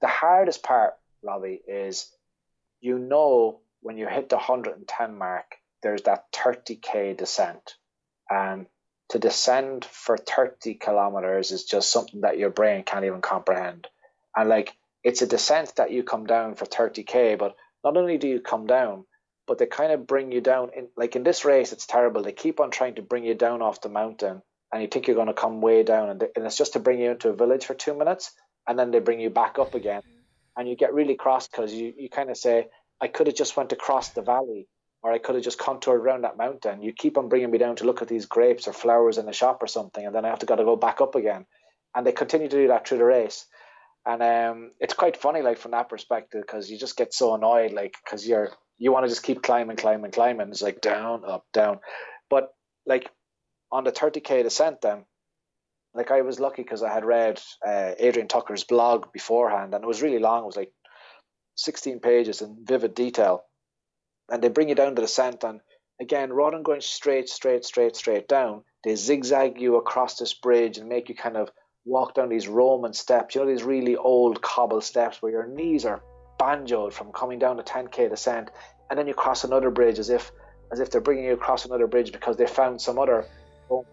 the hardest part, Robbie, is you know when you hit the 110 mark, there's that 30k descent. And to descend for 30 kilometers is just something that your brain can't even comprehend. And like, it's a descent that you come down for 30k, but not only do you come down, but they kind of bring you down. In like in this race, it's terrible. They keep on trying to bring you down off the mountain, and you think you're going to come way down, and, they, and it's just to bring you into a village for two minutes, and then they bring you back up again, and you get really cross because you you kind of say, I could have just went across the valley or I could have just contoured around that mountain. You keep on bringing me down to look at these grapes or flowers in the shop or something, and then I have to got to go back up again. And they continue to do that through the race, and um, it's quite funny, like from that perspective, because you just get so annoyed, like because you're you want to just keep climbing, climbing, climbing. It's like down, up, down, but like on the 30k descent, then like I was lucky because I had read uh, Adrian Tucker's blog beforehand, and it was really long. It was like 16 pages in vivid detail and they bring you down to the descent. And again, rather than going straight, straight, straight, straight down, they zigzag you across this bridge and make you kind of walk down these Roman steps. You know, these really old cobble steps where your knees are banjoed from coming down the 10k descent, and then you cross another bridge as if as if they're bringing you across another bridge because they found some other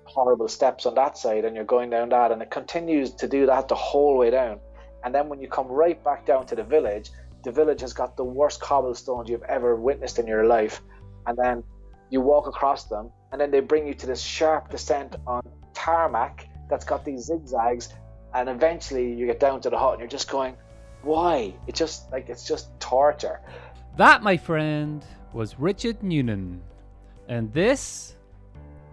horrible steps on that side, and you're going down that, and it continues to do that the whole way down. And then when you come right back down to the village, the village has got the worst cobblestones you've ever witnessed in your life, and then you walk across them, and then they bring you to this sharp descent on tarmac that's got these zigzags, and eventually you get down to the hut, and you're just going, why? It's just like it's just torture. That, my friend, was Richard Nunan, and this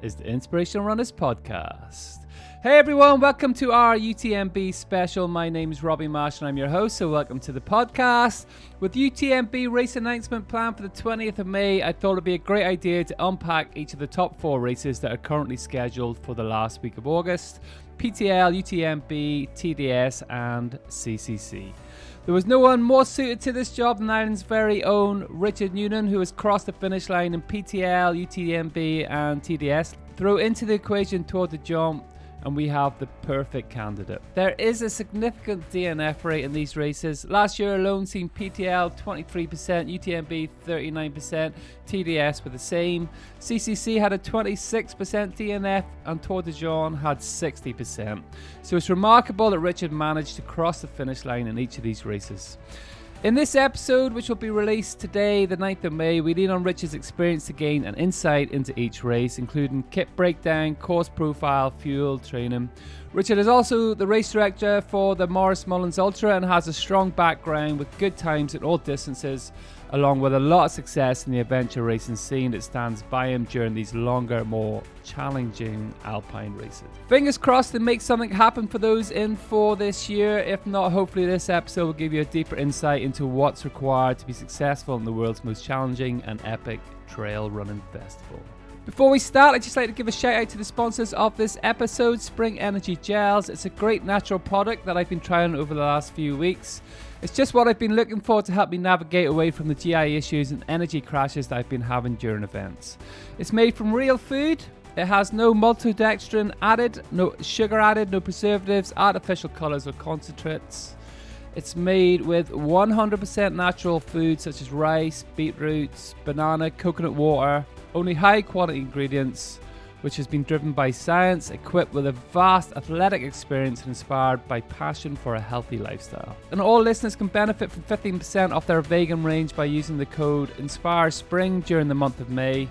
is the Inspirational Runners Podcast. Hey everyone, welcome to our UTMB special. My name is Robbie Marsh and I'm your host, so welcome to the podcast. With UTMB race announcement planned for the 20th of May, I thought it'd be a great idea to unpack each of the top four races that are currently scheduled for the last week of August PTL, UTMB, TDS, and CCC. There was no one more suited to this job than Ireland's very own Richard Nunan, who has crossed the finish line in PTL, UTMB, and TDS. Throw into the equation Tour de Geant and we have the perfect candidate. There is a significant DNF rate in these races. Last year alone seen PTL 23%, UTMB 39%, TDS were the same. CCC had a 26% DNF and Tour de Geant had 60%. So it's remarkable that Richard managed to cross the finish line in each of these races. In this episode, which will be released today, the 9th of May, we lean on Rich's experience to gain an insight into each race, including kit breakdown, course profile, fuel, training. Richard is also the race director for the Maurice Mullins Ultra and has a strong background with good times at all distances along with a lot of success in the adventure racing scene that stands by him during these longer, more challenging alpine races. Fingers crossed to make something happen for those in for this year. If not, hopefully, this episode will give you a deeper insight into what's required to be successful in the world's most challenging and epic trail running festival. Before we start, I'd just like to give a shout out to the sponsors of this episode Spring Energy Gels. It's a great natural product that I've been trying over the last few weeks. It's just what I've been looking for to help me navigate away from the GI issues and energy crashes that I've been having during events. It's made from real food. It has no maltodextrin added, no sugar added, no preservatives, artificial colours or concentrates. It's made with 100% natural foods such as rice, beetroots, banana, coconut water, only high quality ingredients, which has been driven by science, equipped with a vast athletic experience, and inspired by passion for a healthy lifestyle. And all listeners can benefit from 15% off their vegan range by using the code INSPIRESPRING during the month of May.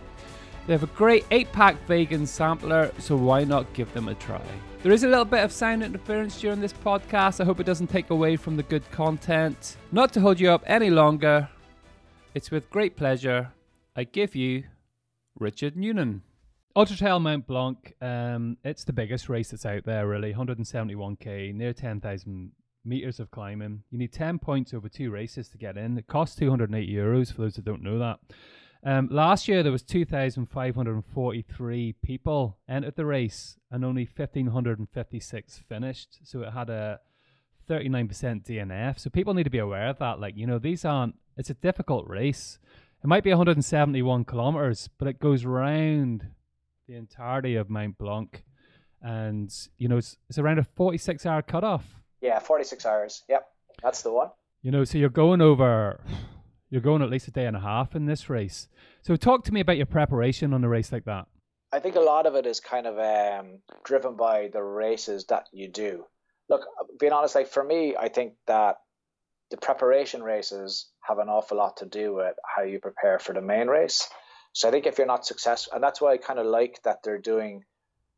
They have a great 8 pack vegan sampler, so why not give them a try? There is a little bit of sound interference during this podcast. I hope it doesn't take away from the good content. Not to hold you up any longer, it's with great pleasure I give you Richard Nunan. Ultra Mount Blanc, um, it's the biggest race that's out there, really. 171k, near 10,000 meters of climbing. You need 10 points over two races to get in. It costs 280 euros for those that don't know that. Um, last year there was 2,543 people entered the race, and only 1,556 finished. So it had a 39% DNF. So people need to be aware of that. Like you know, these aren't. It's a difficult race. It might be 171 kilometers, but it goes around the entirety of Mount Blanc, and you know it's, it's around a 46 hour cutoff. Yeah, 46 hours. Yep. That's the one. You know, so you're going over, you're going at least a day and a half in this race. So talk to me about your preparation on a race like that. I think a lot of it is kind of um, driven by the races that you do. Look, being honest, like for me, I think that the preparation races have an awful lot to do with how you prepare for the main race. So I think if you're not successful, and that's why I kind of like that they're doing,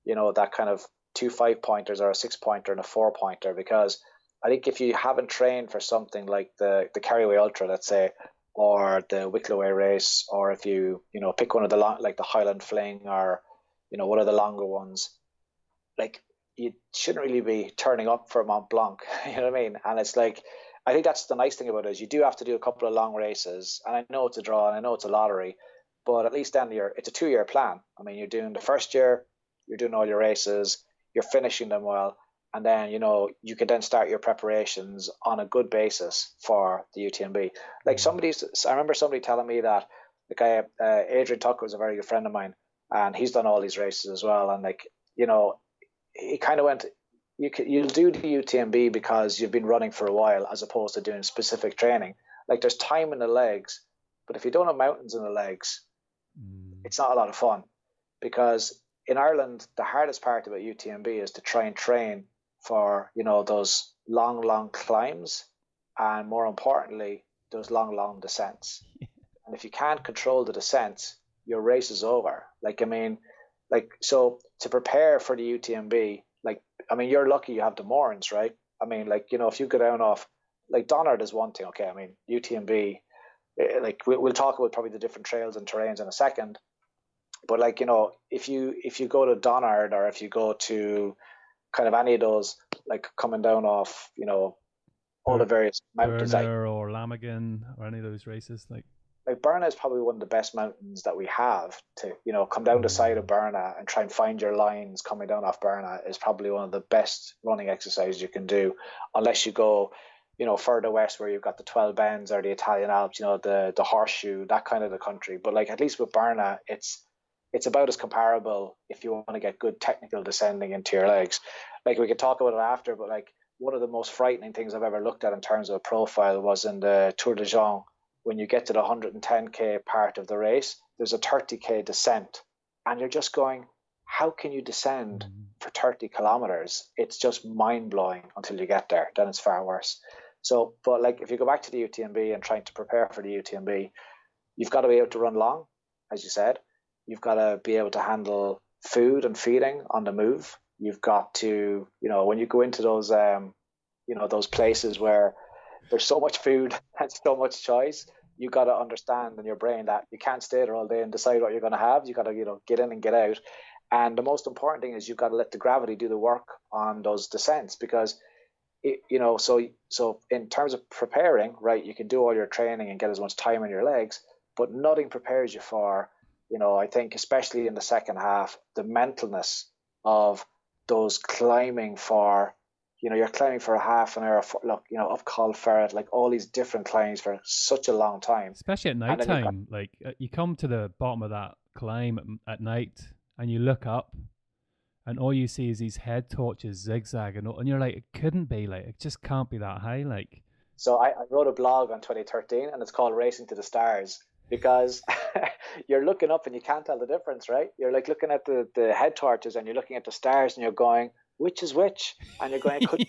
you know, that kind of two five pointers or a six pointer and a four pointer because I think if you haven't trained for something like the the Kerry Ultra, let's say, or the Wicklow race, or if you you know pick one of the long, like the Highland Fling or you know one of the longer ones, like you shouldn't really be turning up for Mont Blanc. You know what I mean? And it's like I think that's the nice thing about it is you do have to do a couple of long races, and I know it's a draw and I know it's a lottery, but at least then you're it's a two year plan. I mean, you're doing the first year, you're doing all your races, you're finishing them well, and then you know you can then start your preparations on a good basis for the UTMB. Like somebody's, I remember somebody telling me that the guy uh, Adrian Tucker was a very good friend of mine, and he's done all these races as well. And like you know, he kind of went, you can, you'll do the UTMB because you've been running for a while, as opposed to doing specific training. Like there's time in the legs, but if you don't have mountains in the legs, mm. it's not a lot of fun because in Ireland, the hardest part about UTMB is to try and train for you know those long, long climbs, and more importantly, those long, long descents. and if you can't control the descents, your race is over. Like I mean, like so to prepare for the UTMB, like I mean, you're lucky you have the Mournes, right? I mean, like you know, if you go down off like Donard is one thing. Okay, I mean UTMB, Eh, like we'll talk about probably the different trails and terrains in a second. But like you know, if you if you go to Donard or if you go to kind of any of those, like coming down off, you know, all the various mountains, like, or Lamagan or any of those races, like like Bearnagh is probably one of the best mountains that we have to, you know, come down the mm. side of Bearnagh and try and find your lines coming down off Bearnagh is probably one of the best running exercises you can do, unless you go, you know, further west where you've got the 12 Bens or the Italian Alps, you know, the the horseshoe, that kind of the country. But like at least with Bearnagh, it's it's about as comparable if you want to get good technical descending into your legs. Like we could talk about it after, but like one of the most frightening things I've ever looked at in terms of a profile was in the Tour de Geant when you get to the 110k part of the race, there's a 30k descent, and you're just going, how can you descend mm-hmm. for 30 kilometers? It's just mind blowing until you get there. Then it's far worse. So, but like if you go back to the UTMB and trying to prepare for the UTMB, you've got to be able to run long, as you said. You've got to be able to handle food and feeding on the move. You've got to, you know, when you go into those, um, you know, those places where there's so much food and so much choice. you've got to understand in your brain that you can't stay there all day and decide what you're going to have. You got to, you know, get in and get out. And the most important thing is you've got to let the gravity do the work on those descents because, it, you know, so so in terms of preparing, right, you can do all your training and get as much time in your legs, but nothing prepares you for, you know, I think especially in the second half, the mentalness of those climbing for you know, you're climbing for a half an hour, for, look, you know, up Col Ferret, like all these different climbs for such a long time. Especially at night time. Got... Like uh, you come to the bottom of that climb at, night and you look up and all you see is these head torches zigzagging, and, you're like, it couldn't be like, it just can't be that high. Like, so I, I wrote a blog on 2013 and it's called Racing to the Stars because you're looking up and you can't tell the difference, right? You're like looking at the, the head torches and you're looking at the stars and you're going, which is which, and you're going, could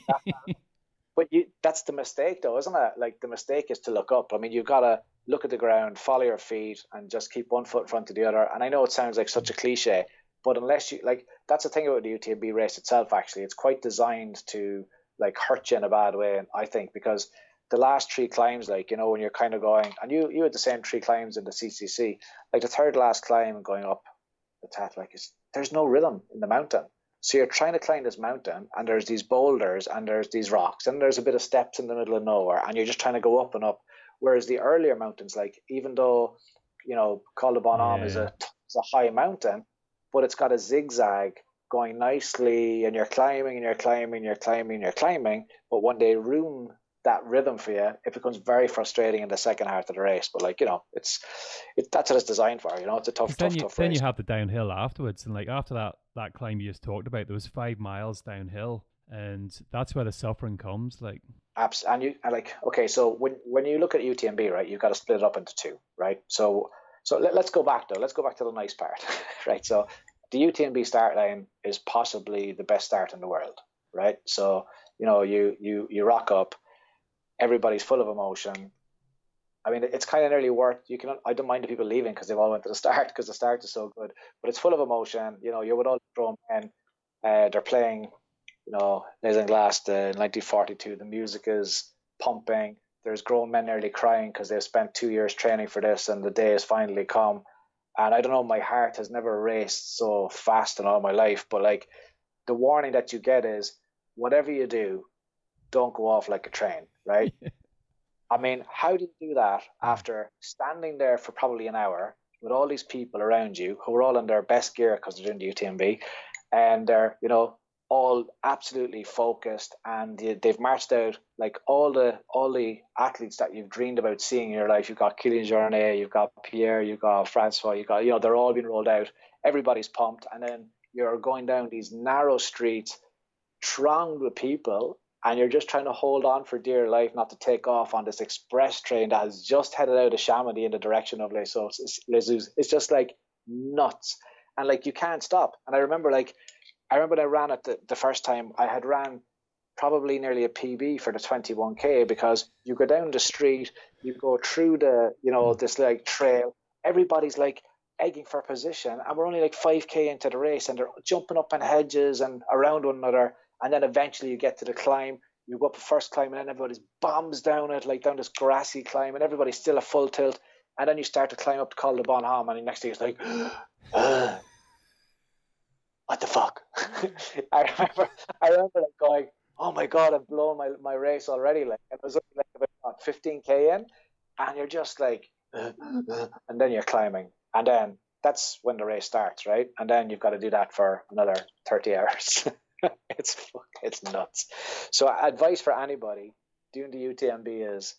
but you that's the mistake though, isn't it? Like the mistake is to look up. I mean, you've got to look at the ground, follow your feet, and just keep one foot in front of the other. And I know it sounds like such a cliche, but unless you like, that's the thing about the UTMB race itself. Actually, it's quite designed to like hurt you in a bad way, I think, because the last three climbs, like you know, when you're kind of going, and you you had the same three climbs in the CCC, like the third last climb going up the top, like it's, there's no rhythm in the mountain. So you're trying to climb this mountain, and there's these boulders, and there's these rocks, and there's a bit of steps in the middle of nowhere, and you're just trying to go up and up. Whereas the earlier mountains, like even though you know Col de Bonhomme yeah. is a is a high mountain, but it's got a zigzag going nicely, and you're climbing and you're climbing, and you're climbing, and you're climbing. But when they ruin that rhythm for you, it becomes very frustrating in the second half of the race. But like you know, it's it, that's what it's designed for. You know, it's a tough, then tough, you, tough Then race. you have the downhill afterwards, and like after that that climb you just talked about, there was five miles downhill, and that's where the suffering comes. Like apps and you and like okay so when when you look at UTMB right you've got to split it up into two right so so let, us go back though let's go back to the nice part right so the UTMB start line is possibly the best start in the world right so you know you you you rock up everybody's full of emotion I mean it's kind of nearly worth you can I don't mind the people leaving because they've all went to the start because the start is so good but it's full of emotion you know you're with all the grown men uh, they're playing you know, Les Glace, the 1942, the music is pumping. There's grown men nearly crying because they've spent two years training for this and the day has finally come. And I don't know, my heart has never raced so fast in all my life, but like the warning that you get is whatever you do, don't go off like a train, right? I mean, how do you do that after standing there for probably an hour with all these people around you who are all in their best gear because they're doing the UTMB and they're, you know, all absolutely focused and they've marched out like all the all the athletes that you've dreamed about seeing in your life. You've got Kilian Jornet, you've got Pierre, you've got Francois, you've got you know they're all being rolled out. Everybody's pumped, and then you're going down these narrow streets, thronged with people, and you're just trying to hold on for dear life not to take off on this express train that has just headed out of Chamonix in the direction of Les Houches. It's just like nuts, and like you can't stop. And I remember like I remember when I ran it the, the first time. I had ran probably nearly a PB for the 21k because you go down the street, you go through the, you know, mm. this like trail. Everybody's like egging for position, and we're only like 5k into the race, and they're jumping up in hedges and around one another. And then eventually you get to the climb. You go up the first climb, and then everybody's bombs down it, like down this grassy climb, and everybody's still a full tilt. And then you start to climb up to Col de Bonhomme, and the next thing it's like, ah, what the fuck? I remember, I remember like going, oh my god, I've blown my, my race already. Like it was like about 15k in, and you're just like, and then you're climbing, and then that's when the race starts, right? And then you've got to do that for another 30 hours. it's it's nuts. So advice for anybody doing the UTMB is,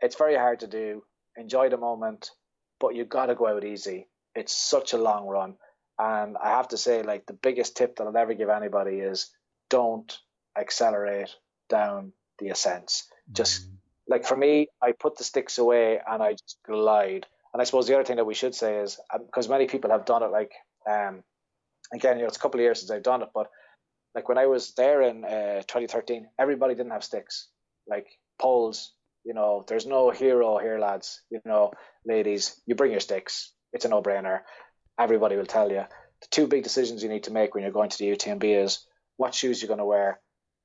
it's very hard to do. Enjoy the moment, but you've got to go out easy. It's such a long run and I have to say, like, the biggest tip that I'll ever give anybody is don't accelerate down the ascents. Just mm. like for me, I put the sticks away and I just glide. And I suppose the other thing that we should say is because um, many people have done it, like, um, again, you know, it's a couple of years since I've done it, but like when I was there in uh, 2013, everybody didn't have sticks, like poles. You know, there's no hero here, lads. You know, ladies, you bring your sticks. It's a no-brainer everybody will tell you the two big decisions you need to make when you're going to the UTMB is what shoes you're going to wear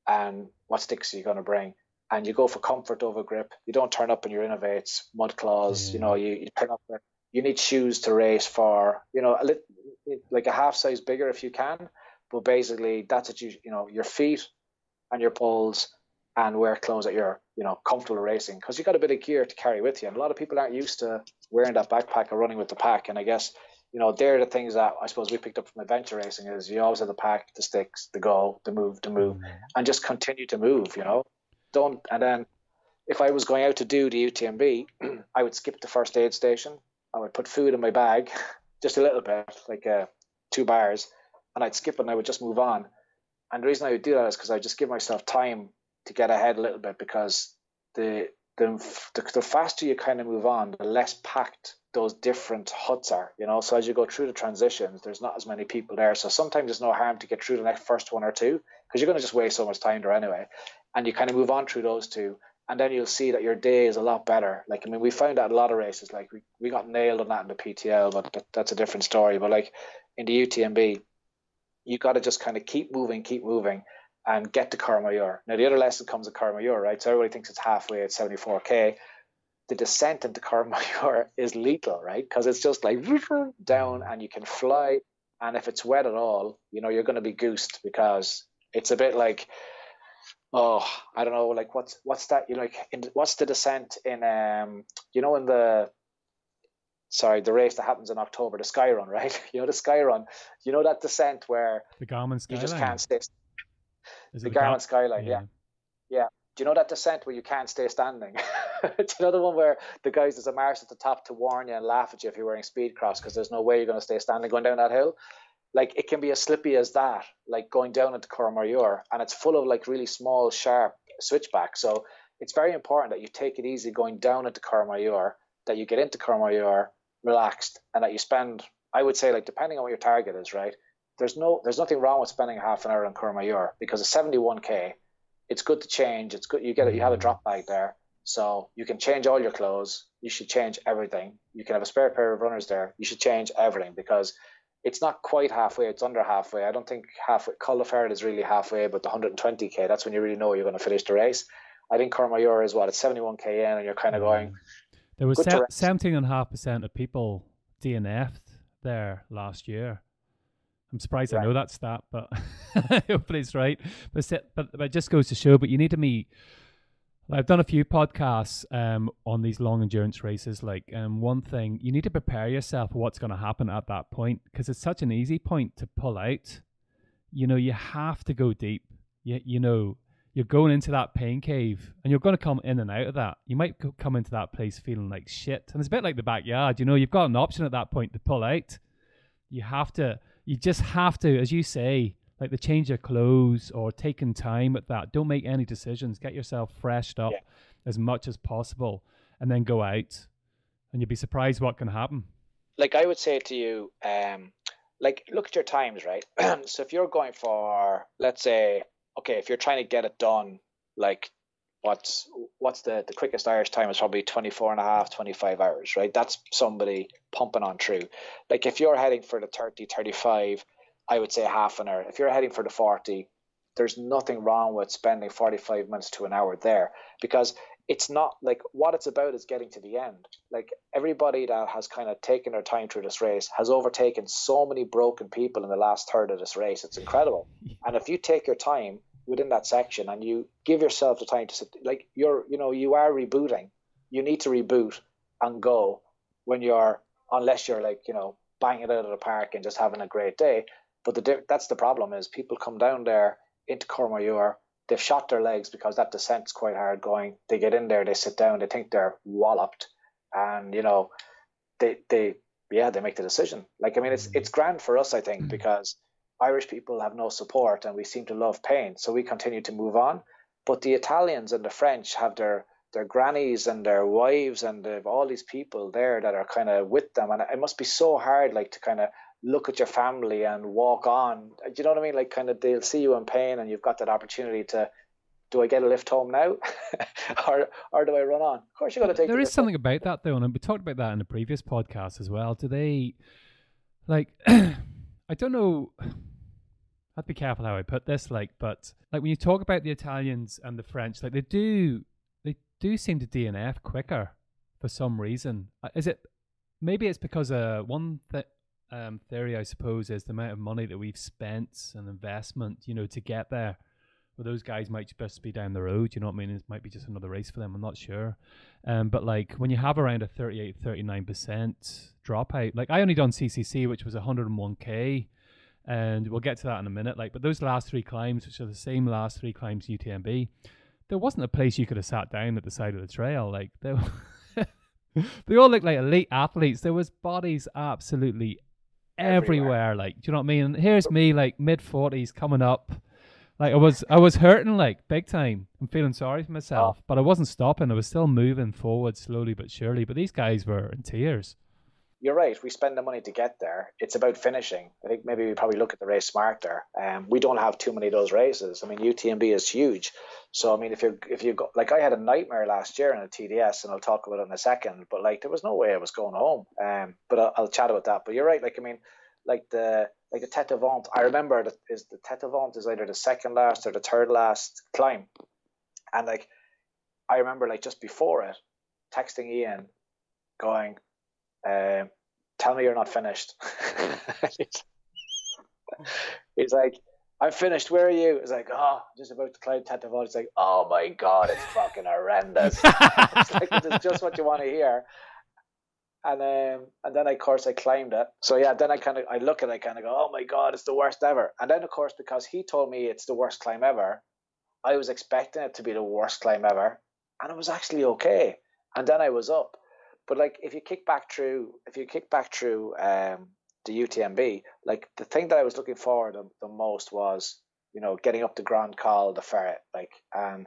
and what sticks you're going to bring. And you go for comfort over grip. You don't turn up in your Inov-8s, mud claws. You know, mm. you, you turn up. You need shoes to race for. You know, a little, like a half size bigger if you can. But basically, that's what you you know your feet and your poles and wear clothes that you're you know comfortable racing because you got a bit of gear to carry with you. And a lot of people aren't used to wearing that backpack or running with the pack. And I guess you know, they're the things that I suppose we picked up from adventure racing is you always have the pack, the sticks, the go, the move, the move, mm-hmm. and just continue to move, you know. Don't and then if I was going out to do the UTMB, I would skip the first aid station. I would put food in my bag, just a little bit, like uh, two bars, and I'd skip it and I would just move on. And the reason I would do that is because I just give myself time to get ahead a little bit because the the, the, faster you kind of move on, the less packed those different huts are, you know. So as you go through the transitions, there's not as many people there. So sometimes there's no harm to get through the next first one or two because you're going to just waste so much time there anyway. And you kind of move on through those two, and then you'll see that your day is a lot better. Like I mean, we found out a lot of races. Like we, we got nailed on that in the PTL, but, but that's a different story. But like in the UTMB, you got to just kind of keep moving, keep moving, and get to Courmayeur. Now the other lesson comes at Courmayeur, right? So everybody thinks it's halfway at 74k the descent into Courmayeur is lethal, right? Because it's just like down and you can fly. And if it's wet at all, you know, you're going to be goosed because it's a bit like, oh, I don't know, like what's what's that? You know, like in, what's the descent in um, you know, in the sorry, the race that happens in October, the Sky Run, right? You know, the Sky Run. You know that descent where the Garmin Skyline. You just can't stay. Is the Garmin Gar- Skyline, yeah. yeah. yeah do you know that descent where you can't stay standing? do you know the one where the guys there's a marsh at the top to warn you and laugh at you if you're wearing Speedcross because there's no way you're going to stay standing going down that hill? Like it can be as slippy as that, like going down into Courmayeur, and it's full of like really small, sharp switchback. So it's very important that you take it easy going down into Courmayeur, that you get into Courmayeur relaxed, and that you spend. I would say, like depending on what your target is, right? There's no, there's nothing wrong with spending half an hour on Courmayeur because it's 71k. It's good to change. It's good. You get it. You have a mm. drop bag there, so you can change all your clothes. You should change everything. You can have a spare pair of runners there. You should change everything because it's not quite halfway. It's under halfway. I don't think halfway. Col is really halfway, but the 120k, that's when you really know you're going to finish the race. I think Courmayeur is what it's 71k in, and you're kind of mm. going. There was se- 17.5% of people DNF'd there last year. I'm surprised right. I know that stat, but hopefully it's right. But, but, but it just goes to show. But you need to meet I've done a few podcasts um, on these long endurance races. Like, um, one thing you need to prepare yourself for what's going to happen at that point because it's such an easy point to pull out. You know, you have to go deep. You, you know, you're going into that pain cave and you're going to come in and out of that. You might come into that place feeling like shit. And it's a bit like the backyard. You know, you've got an option at that point to pull out. You have to, you just have to, as you say, like the change of clothes or taking time at that. Don't make any decisions. Get yourself freshed up yeah. as much as possible and then go out and you'll be surprised what can happen. Like I would say to you, um, like look at your times, right? so if you're going for, let's say, okay, if you're trying to get it done, like what's what's the the quickest Irish time is probably 24 and a half 25 hours right that's somebody pumping on through like if you're heading for the 30 35 I would say half an hour. If you're heading for the 40, there's nothing wrong with spending 45 minutes to an hour there because it's not like what it's about is getting to the end. Like everybody that has kind of taken their time through this race has overtaken so many broken people in the last third of this race. It's incredible. And if you take your time within that section and you give yourself the time to sit, like you're, you know, you are rebooting. You need to reboot and go when you're, unless you're like, you know, banging it out of the park and just having a great day. But the that's the problem is people come down there into Courmayeur, they've shot their legs because that descent's quite hard going. They get in there, they sit down, they think they're walloped, and you know, they they yeah they make the decision. Like I mean, it's it's grand for us, I think, mm-hmm. because Irish people have no support and we seem to love pain, so we continue to move on. But the Italians and the French have their their grannies and their wives and they've all these people there that are kind of with them, and it must be so hard, like to kind of look at your family and walk on. Do you know what I mean? Like kind of they'll see you in pain and you've got that opportunity to do I get a lift home now or or do I run on? Of course you gotta take There is something home. about that though, and we talked about that in the previous podcast as well. Do they like I don't know I'd be careful how I put this, like, but like when you talk about the Italians and the French, like they do they do seem to DNF quicker for some reason. Uh, is it maybe it's because uh one that um, theory, I suppose, is the amount of money that we've spent and investment, you know, to get there. Well, those guys might just be down the road, you know what I mean? It might be just another race for them. I'm not sure. Um, but like when you have around a 38, 39% dropout, like I only done CCC, which was 101k, and we'll get to that in a minute. Like, but those last three climbs, which are the same last three climbs UTMB, there wasn't a place you could have sat down at the side of the trail. Like, they, they all looked like elite athletes. There was bodies absolutely everywhere. Like, do you know what I mean? And here's me, like mid forties, coming up. Like I was, I was hurting like big time. I'm feeling sorry for myself, oh. but I wasn't stopping. I was still moving forward slowly but surely. But these guys were in tears you're right. We spend the money to get there. It's about finishing. I think maybe we probably look at the race smarter. Um, we don't have too many of those races. I mean, UTMB is huge. So I mean, if you if you go like I had a nightmare last year in a TDS, and I'll talk about it in a second. But like, there was no way I was going home. Um, but I'll, I'll chat about that. But you're right. Like I mean, like the like the Tete Vaunt. I remember that is the Tete Vaunt is either the second last or the third last climb, and like I remember like just before it, texting Ian, going um, tell me you're not finished. he's like, I'm finished. Where are you? He's like, oh, just about to climb Tete Vaunt. He's like, oh my god, it's fucking horrendous. it's like it's just what you want to hear. And um, and then of course I climbed it. So yeah, then I kind of I look at it, I kind of go, oh my god, it's the worst ever. And then of course because he told me it's the worst climb ever, I was expecting it to be the worst climb ever, and it was actually okay. And then I was up, but like if you kick back through, if you kick back through um, the UTMB, like the thing that I was looking forward to the most was, you know, getting up the Grand Col, the ferret, like, and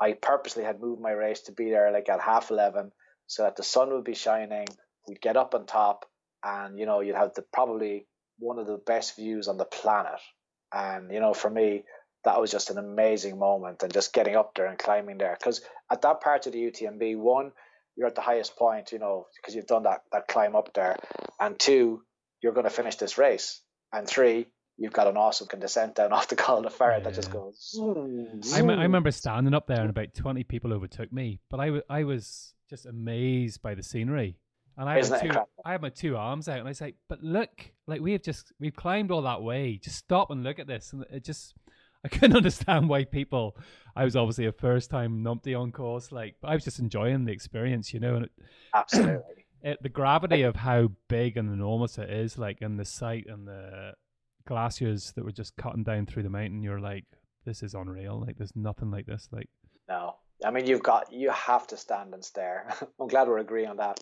I purposely had moved my race to be there like at half 11 so that the sun would be shining. We'd get up on top and, you know, you'd have the probably one of the best views on the planet. And, you know, for me, that was just an amazing moment and just getting up there and climbing there. Because at that part of the UTMB, one, you're at the highest point, you know, because you've done that, that climb up there. And two, you're going to finish this race. And three, you've got an awesome descent down off the Col de Ferret yeah. that just goes. Zoom, zoom. I, I remember standing up there and about 20 people overtook me, but I, w- I was just amazed by the scenery. And I had, two, I had my two arms out and I was like, but look, like we have just, we've climbed all that way. Just stop and look at this. And it just, I couldn't understand why people. I was obviously a first time numpty on course, like, but I was just enjoying the experience, you know. And it, absolutely, it, the gravity of how big and enormous it is, like, and the sight and the glaciers that were just cutting down through the mountain. You're like, this is unreal. Like, there's nothing like this. Like, no, I mean, you've got you have to stand and stare. I'm glad we're agreeing on that.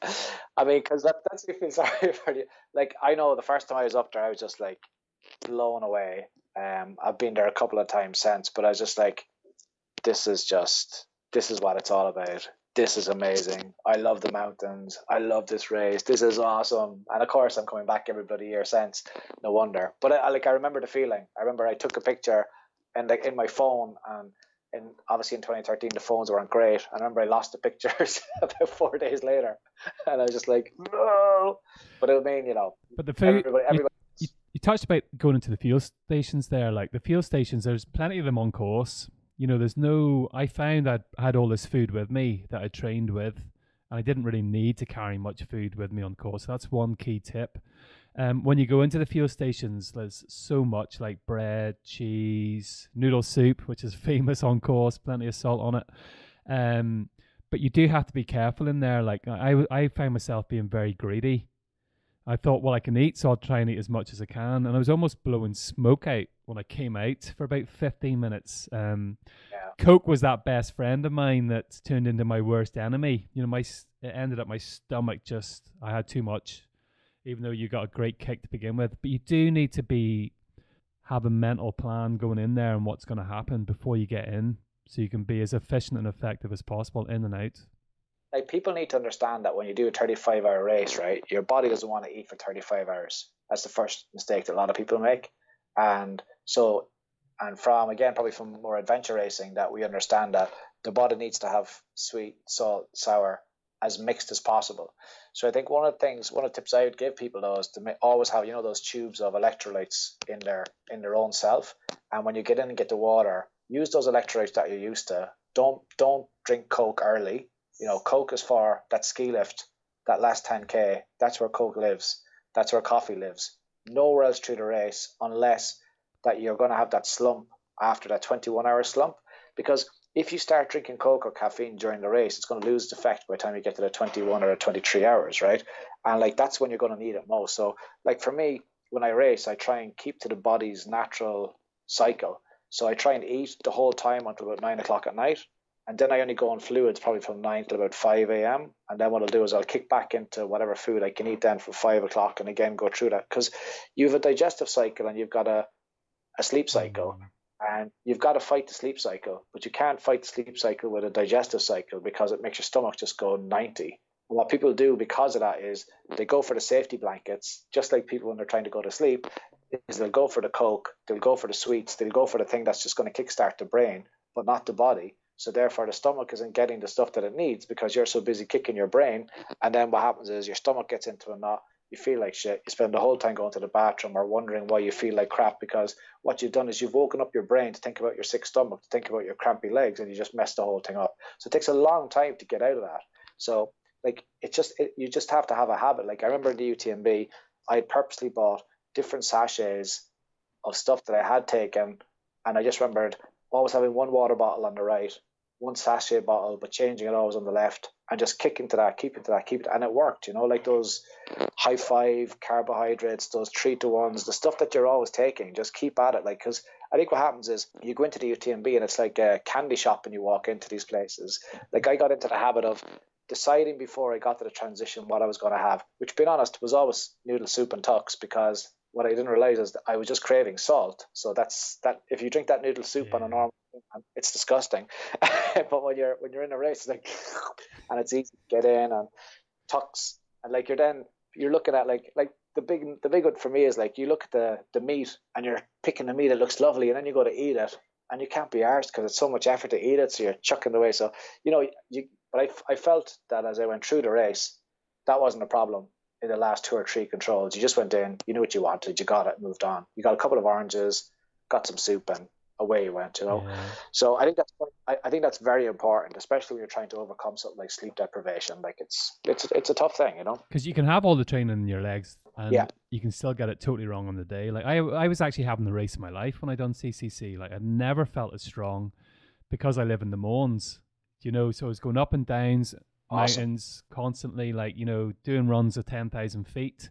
I mean, because that that's me feel sorry for you. Like, I know the first time I was up there, I was just like blown away um, I've been there a couple of times since, but I was just like, this is just, this is what it's all about. This is amazing. I love the mountains. I love this race. This is awesome. And of course, I'm coming back every bloody year since. No wonder. But I, like, I remember the feeling. I remember I took a picture and like in my phone and in obviously in 2013 the phones weren't great. I remember I lost the pictures about four days later, and I was just like, no. But it mean, you know, but the food, everybody, everybody you touched about going into the fuel stations there. Like the fuel stations, there's plenty of them on course. You know, there's no. I found I had all this food with me that I trained with, and I didn't really need to carry much food with me on course. So that's one key tip. Um, when you go into the fuel stations, there's so much like bread, cheese, noodle soup, which is famous on course, plenty of salt on it. Um, but you do have to be careful in there. Like I, I found myself being very greedy I thought, well, I can eat, so I'll try and eat as much as I can. And I was almost blowing smoke out when I came out for about 15 minutes. Um, yeah. Coke was that best friend of mine that turned into my worst enemy. You know, my it ended up my stomach just, I had too much, even though you got a great kick to begin with. But you do need to be, have a mental plan going in there and what's going to happen before you get in so you can be as efficient and effective as possible in and out like people need to understand that when you do a 35 hour race, right, your body doesn't want to eat for 35 hours. That's the first mistake that a lot of people make. And so, and from again, probably from more adventure racing, that we understand that the body needs to have sweet, salt, sour as mixed as possible. So I think one of the things, one of the tips I would give people though is to always have, you know, those tubes of electrolytes in their in their own self. And when you get in and get the water, use those electrolytes that you're used to. Don't don't drink Coke early you know, Coke is for that ski lift, that last 10k. That's where Coke lives. That's where coffee lives. Nowhere else through the race, unless that you're going to have that slump after that 21 hour slump. Because if you start drinking Coke or caffeine during the race, it's going to lose its effect by the time you get to the 21 or 23 hours, right? And like that's when you're going to need it most. So, like for me, when I race, I try and keep to the body's natural cycle. So I try and eat the whole time until about nine o'clock at night and then I only go on fluids probably from 9 till about 5 a.m. And then what I'll do is I'll kick back into whatever food I can eat then for 5 o'clock and again go through that. Because you have a digestive cycle and you've got a, a sleep cycle. And you've got to fight the sleep cycle, but you can't fight the sleep cycle with a digestive cycle because it makes your stomach just go 90. And what people do because of that is they go for the safety blankets, just like people when they're trying to go to sleep, is they'll go for the coke, they'll go for the sweets, they'll go for the thing that's just going to kickstart the brain, but not the body. So therefore, the stomach isn't getting the stuff that it needs because you're so busy kicking your brain. And then what happens is your stomach gets into a knot. You feel like shit. You spend the whole time going to the bathroom or wondering why you feel like crap because what you've done is you've woken up your brain to think about your sick stomach, to think about your crampy legs, and you just messed the whole thing up. So it takes a long time to get out of that. So like it just it, you just have to have a habit. Like I remember in the UTMB, I purposely bought different sachets of stuff that I had taken, and I just remembered always having one water bottle on the right one sachet bottle, but changing it always on the left and just kick into that, keep into that, keep it, and it worked. You know, like those high five carbohydrates, those three to ones, the stuff that you're always taking. Just keep at it, like because I think what happens is you go into the UTMB and it's like a candy shop and you walk into these places. Like I got into the habit of deciding before I got to the transition what I was going to have, which, being honest, was always noodle soup and tux because what I didn't realize is that I was just craving salt. So that's that. If you drink that noodle soup yeah. on a normal it's disgusting. but when you're when you're in a race, it's like, and it's easy to get in and tucks, and like you're then you're looking at like like the big the big one for me is like you look at the the meat and you're picking the meat that looks lovely, and then you go to eat it, and you can't be arsed because it's so much effort to eat it, so you're chucking it away. So you know you, but I I felt that as I went through the race, that wasn't a problem in the last two or three controls. You just went in, you knew what you wanted, you got it, moved on. You got a couple of oranges, got some soup, and away you went. You know, yeah. so I think that's I, I think that's very important, especially when you're trying to overcome something like sleep deprivation. Like it's it's it's a tough thing, you know. Because you can have all the training in your legs, and yeah. you can still get it totally wrong on the day. Like I I was actually having the race of my life when I done CCC. Like I never felt as strong because I live in the Mournes. You know, so I was going up and downs awesome. mountains constantly, like you know, doing runs of ten thousand feet,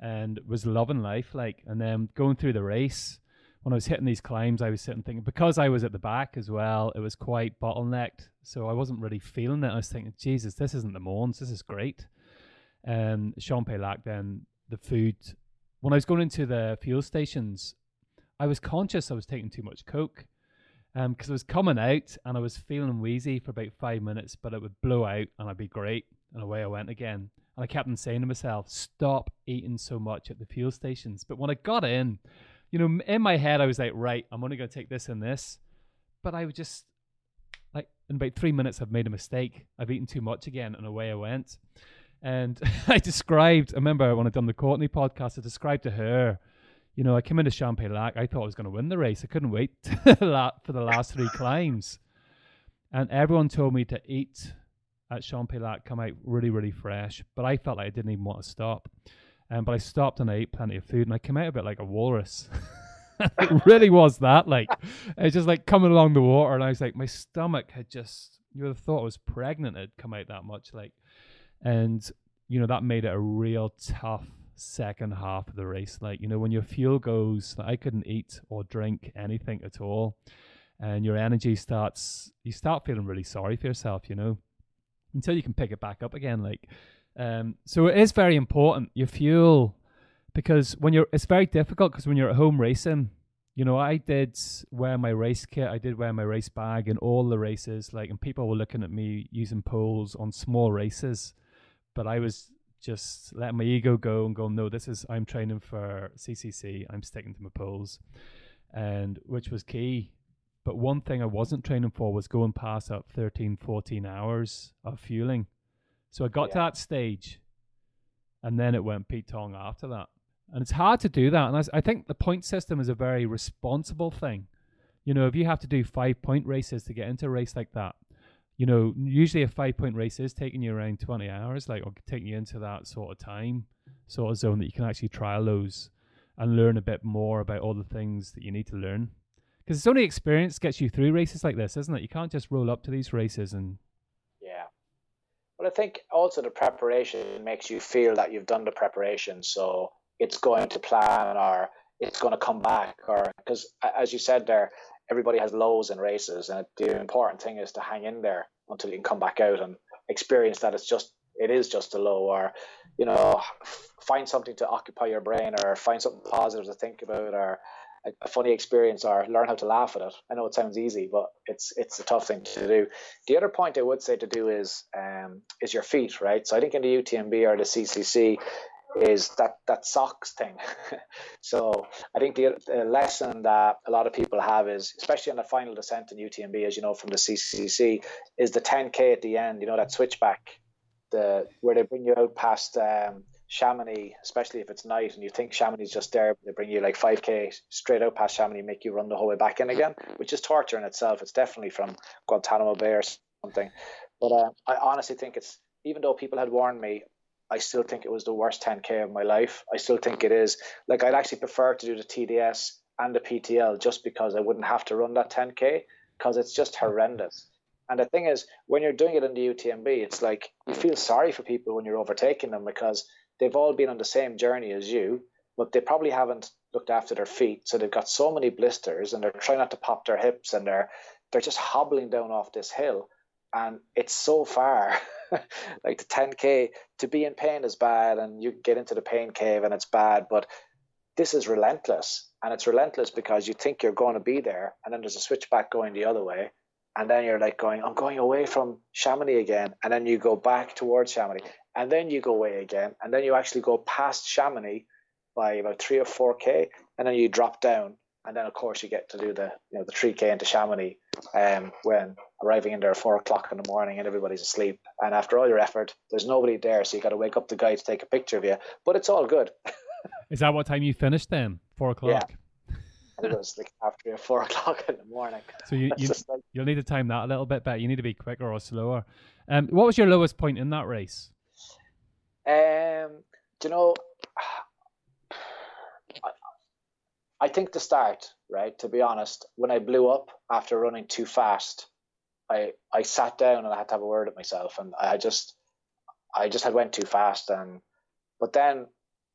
and was loving life. Like, and then going through the race, when I was hitting these climbs, I was sitting thinking because I was at the back as well, it was quite bottlenecked, so I wasn't really feeling it. I was thinking, Jesus, this isn't the Mournes, this is great. And Champex Lac, then the food. When I was going into the fuel stations, I was conscious I was taking too much coke because um, I was coming out and I was feeling wheezy for about five minutes, but it would blow out and I'd be great. And away I went again. And I kept on saying to myself, stop eating so much at the fuel stations. But when I got in, you know, in my head, I was like, right, I'm only going to take this and this. But I would just, like, in about three minutes, I've made a mistake. I've eaten too much again, and away I went. And I described, I remember when I'd done the Courtney podcast, I described to her you know, I came into Champex Lac. I thought I was going to win the race. I couldn't wait for the last three climbs. And everyone told me to eat at Champex Lac, come out really, really fresh. But I felt like I didn't even want to stop. Um, but I stopped and I ate plenty of food and I came out a bit like a walrus. it really was that. Like, it's just like coming along the water. And I was like, my stomach had just, you would have thought I was pregnant. It'd come out that much. Like, and, you know, that made it a real tough second half of the race. Like, you know, when your fuel goes, like, I couldn't eat or drink anything at all. And your energy starts, you start feeling really sorry for yourself, you know, until you can pick it back up again. Like, um, so it is very important, your fuel, because when you're, it's very difficult because when you're at home racing, you know, I did wear my race kit, I did wear my race bag in all the races, like, and people were looking at me using poles on small races, but I was just letting my ego go and going, no, this is, I'm training for CCC, I'm sticking to my poles, and which was key. But one thing I wasn't training for was going past that 13, 14 hours of fueling. So I got yeah. to that stage, and then it went Pete Tong after that. And it's hard to do that. And I, I think the point system is a very responsible thing. You know, if you have to do five point races to get into a race like that, you know, usually a five point race is taking you around 20 hours, like, or taking you into that sort of time, sort of zone that you can actually trial those and learn a bit more about all the things that you need to learn. Because it's only experience gets you through races like this, isn't it? You can't just roll up to these races and. Well, I think also the preparation makes you feel that you've done the preparation. So it's going to plan or it's going to come back. Or, because as you said there, everybody has lows in races, and the important thing is to hang in there until you can come back out and experience that it's just it is just a low, or you know, find something to occupy your brain, or find something positive to think about, or a funny experience, or learn how to laugh at it. I know it sounds easy, but it's it's a tough thing to do. The other point I would say to do is um, is your feet, right? So I think in the UTMB or the CCC, is that that socks thing. so I think the, the, lesson that a lot of people have is, especially on the final descent in UTMB, as you know from the CCC, is the 10k at the end. You know that switchback, the where they bring you out past um, Chamonix, especially if it's night and you think Chamonix is just there, they bring you like 5k straight out past Chamonix, make you run the whole way back in again, which is torture in itself. It's definitely from Guantanamo Bay or something. But uh, I honestly think it's even though people had warned me, I still think it was the worst 10k of my life. I still think it is. Like I'd actually prefer to do the TDS and the PTL just because I wouldn't have to run that 10k because it's just horrendous. And the thing is, when you're doing it in the UTMB, it's like you feel sorry for people when you're overtaking them because they've all been on the same journey as you, but they probably haven't looked after their feet, so they've got so many blisters, and they're trying not to pop their hips, and they're they're just hobbling down off this hill, and it's so far. like the 10k to be in pain is bad and you get into the pain cave and it's bad but this is relentless. And it's relentless because you think you're going to be there, and then there's a switchback going the other way. And then you're like going, I'm going away from Chamonix again. And then you go back towards Chamonix. And then you go away again. And then you actually go past Chamonix by about three or four K. And then you drop down. And then of course you get to do the you know the three K into Chamonix um, when arriving in there at four o'clock in the morning and everybody's asleep. And after all your effort, there's nobody there, so you got to wake up the guy to take a picture of you. But it's all good. Is that what time you finished then? Four o'clock. Yeah. it was like after four o'clock in the morning. So you, you like... you'll need to time that a little bit better. You need to be quicker or slower. Um, what was your lowest point in that race? Um, do you know? I, I think the start, right? To be honest, when I blew up after running too fast, I I sat down and I had to have a word at myself, and I just I just had went too fast, and but then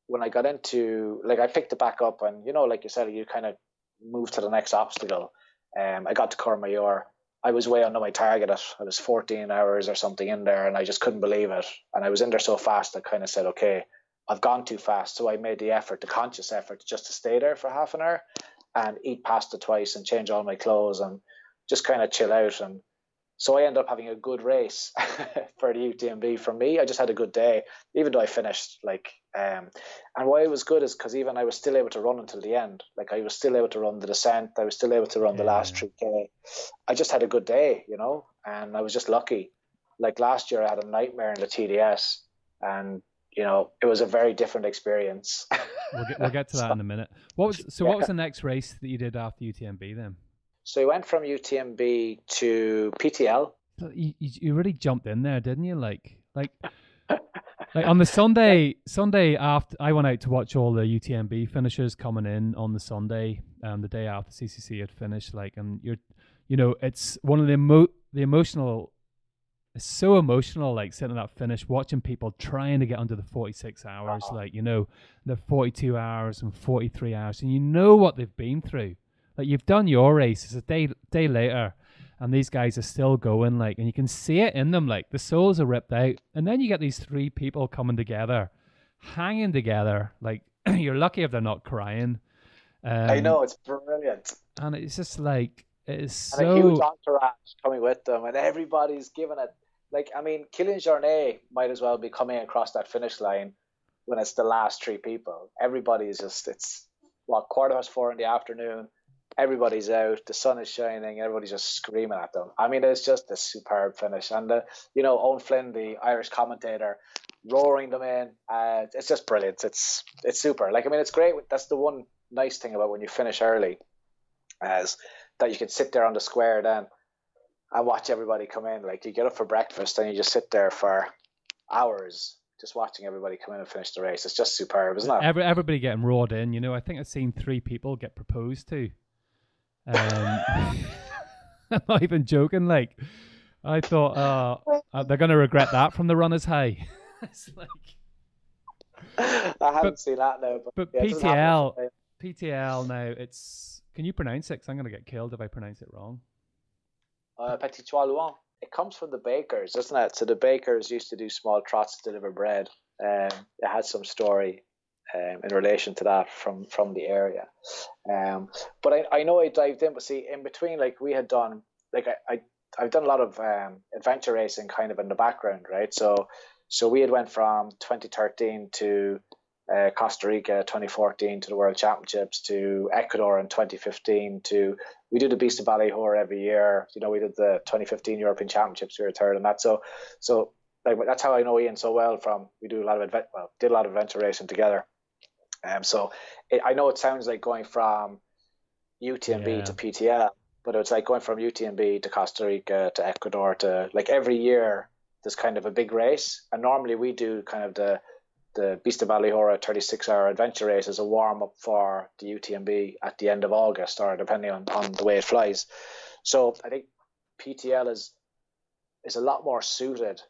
when I got into like I picked it back up, and you know, like you said, you kind of move to the next obstacle. Um, I got to Courmayeur. I was way under my target. At, I was 14 hours or something in there, and I just couldn't believe it. And I was in there so fast, I kind of said, okay, I've gone too fast. So I made the effort, the conscious effort, just to stay there for half an hour and eat pasta twice and change all my clothes and just kind of chill out. And so I ended up having a good race for the UTMB. For me, I just had a good day, even though I finished like. Um, and why it was good is because even I was still able to run until the end. Like I was still able to run the descent. I was still able to run yeah. the last three k. I just had a good day, you know, and I was just lucky. Like last year, I had a nightmare in the TDS, and you know, it was a very different experience. we'll, get, we'll get to that so, in a minute. What was so? What was the next race that you did after UTMB then? So he went from UTMB to PTL. You, you really jumped in there, didn't you? Like, like, like on the Sunday, Sunday after I went out to watch all the UTMB finishers coming in on the Sunday, um, the day after CCC had finished. Like, and you're, you know, it's one of the emo- the emotional. It's so emotional, like sitting at that finish, watching people trying to get under the 46 hours, uh-huh. like, you know, the 42 hours and 43 hours, and you know what they've been through like you've done your race, it's a day day later, and these guys are still going. Like, and you can see it in them. Like the souls are ripped out, and then you get these three people coming together, hanging together. Like you're lucky if they're not crying. Um, I know it's brilliant, and it's just like it is so. And a huge entourage coming with them, and everybody's giving it. Like I mean, Kilian Jornet might as well be coming across that finish line when it's the last three people. Everybody is just it's what quarter past four in the afternoon everybody's out, the sun is shining, everybody's just screaming at them. I mean, it's just a superb finish. And, the, you know, Owen Flynn, the Irish commentator, roaring them in. Uh, it's just brilliant. It's it's super. Like, I mean, it's great. That's the one nice thing about when you finish early, as that you can sit there on the square then and watch everybody come in. Like, you get up for breakfast and you just sit there for hours just watching everybody come in and finish the race. It's just superb, isn't it? Every, everybody getting roared in. You know, I think I've seen three people get proposed to um, I'm not even joking. Like, I thought, uh, uh they're going to regret that from the runner's high. it's like. I haven't but, seen that though. But, but yeah, PTL, PTL now it's. Can you pronounce it? Because I'm going to get killed if I pronounce it wrong. Uh, Petite Trotte à Léon. It comes from the bakers, doesn't it? So the bakers used to do small trots to deliver bread. Um, it had some story um, in relation to that from from the area. Um, but I, I know I dived in, but see, in between, like we had done, like I, I I've done a lot of um, adventure racing kind of in the background, right? So so we had went from 2013 to uh, Costa Rica 2014 to the World Championships to Ecuador in 2015 to we do the Beast of Ballyhoura every year. You know, we did the 2015 European Championships. We were third in that. So so like that's how I know Ian so well. From we do a lot of advent well did a lot of adventure racing together. Um, so it, I know it sounds like going from UTMB yeah. to PTL, but it's like going from UTMB to Costa Rica to Ecuador to like every year there's kind of a big race, and normally we do kind of the the Beast of Ballyhoura 36 hour adventure race as a warm up for the UTMB at the end of August or depending on, on the way it flies. So I think PTL is is a lot more suited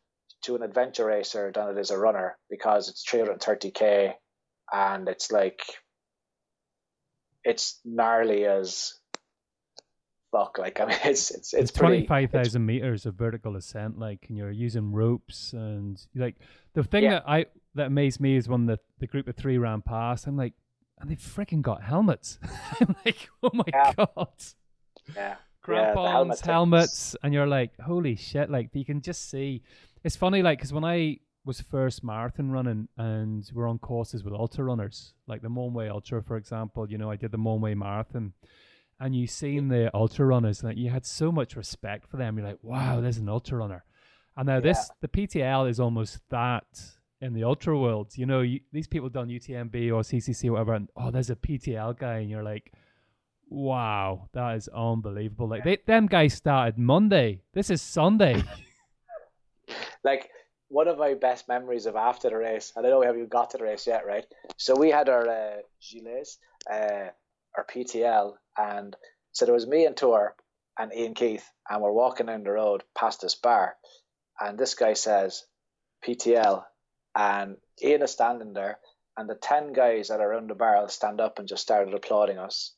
to an adventure racer than it is a runner because it's 330k and it's like it's gnarly as fuck. Like I mean, it's it's it's, it's twenty five thousand meters of vertical ascent. Like, and you're using ropes and like the thing yeah. that I that amazed me is when the the group of three ran past. I'm like, and they've freaking got helmets. I'm like, oh my Yeah. god. Yeah. crampons, helmet helmets, and you're like, holy shit! Like you can just see. It's funny, like, because when I was first marathon running, and we're on courses with ultra runners, like the Mourne Way Ultra, for example. You know, I did the Mourne Way Marathon, and you seen the ultra runners, and you had so much respect for them. You're like, wow, there's an ultra runner. And now this, the PTL is almost that in the ultra world. You know, you, these people done UTMB or CCC or whatever, and oh, there's a PTL guy, and you're like, wow, that is unbelievable. Like they, them guys started Monday. This is Sunday. like one of my best memories of after the race, I don't know we haven't got to the race yet, right? So we had our uh, gilets, uh, our PTL, and so there was me and Tor and Ian Keith, and we're walking down the road past this bar, and this guy says PTL, and Ian is standing there, and the ten guys that are around the bar stand up and just started applauding us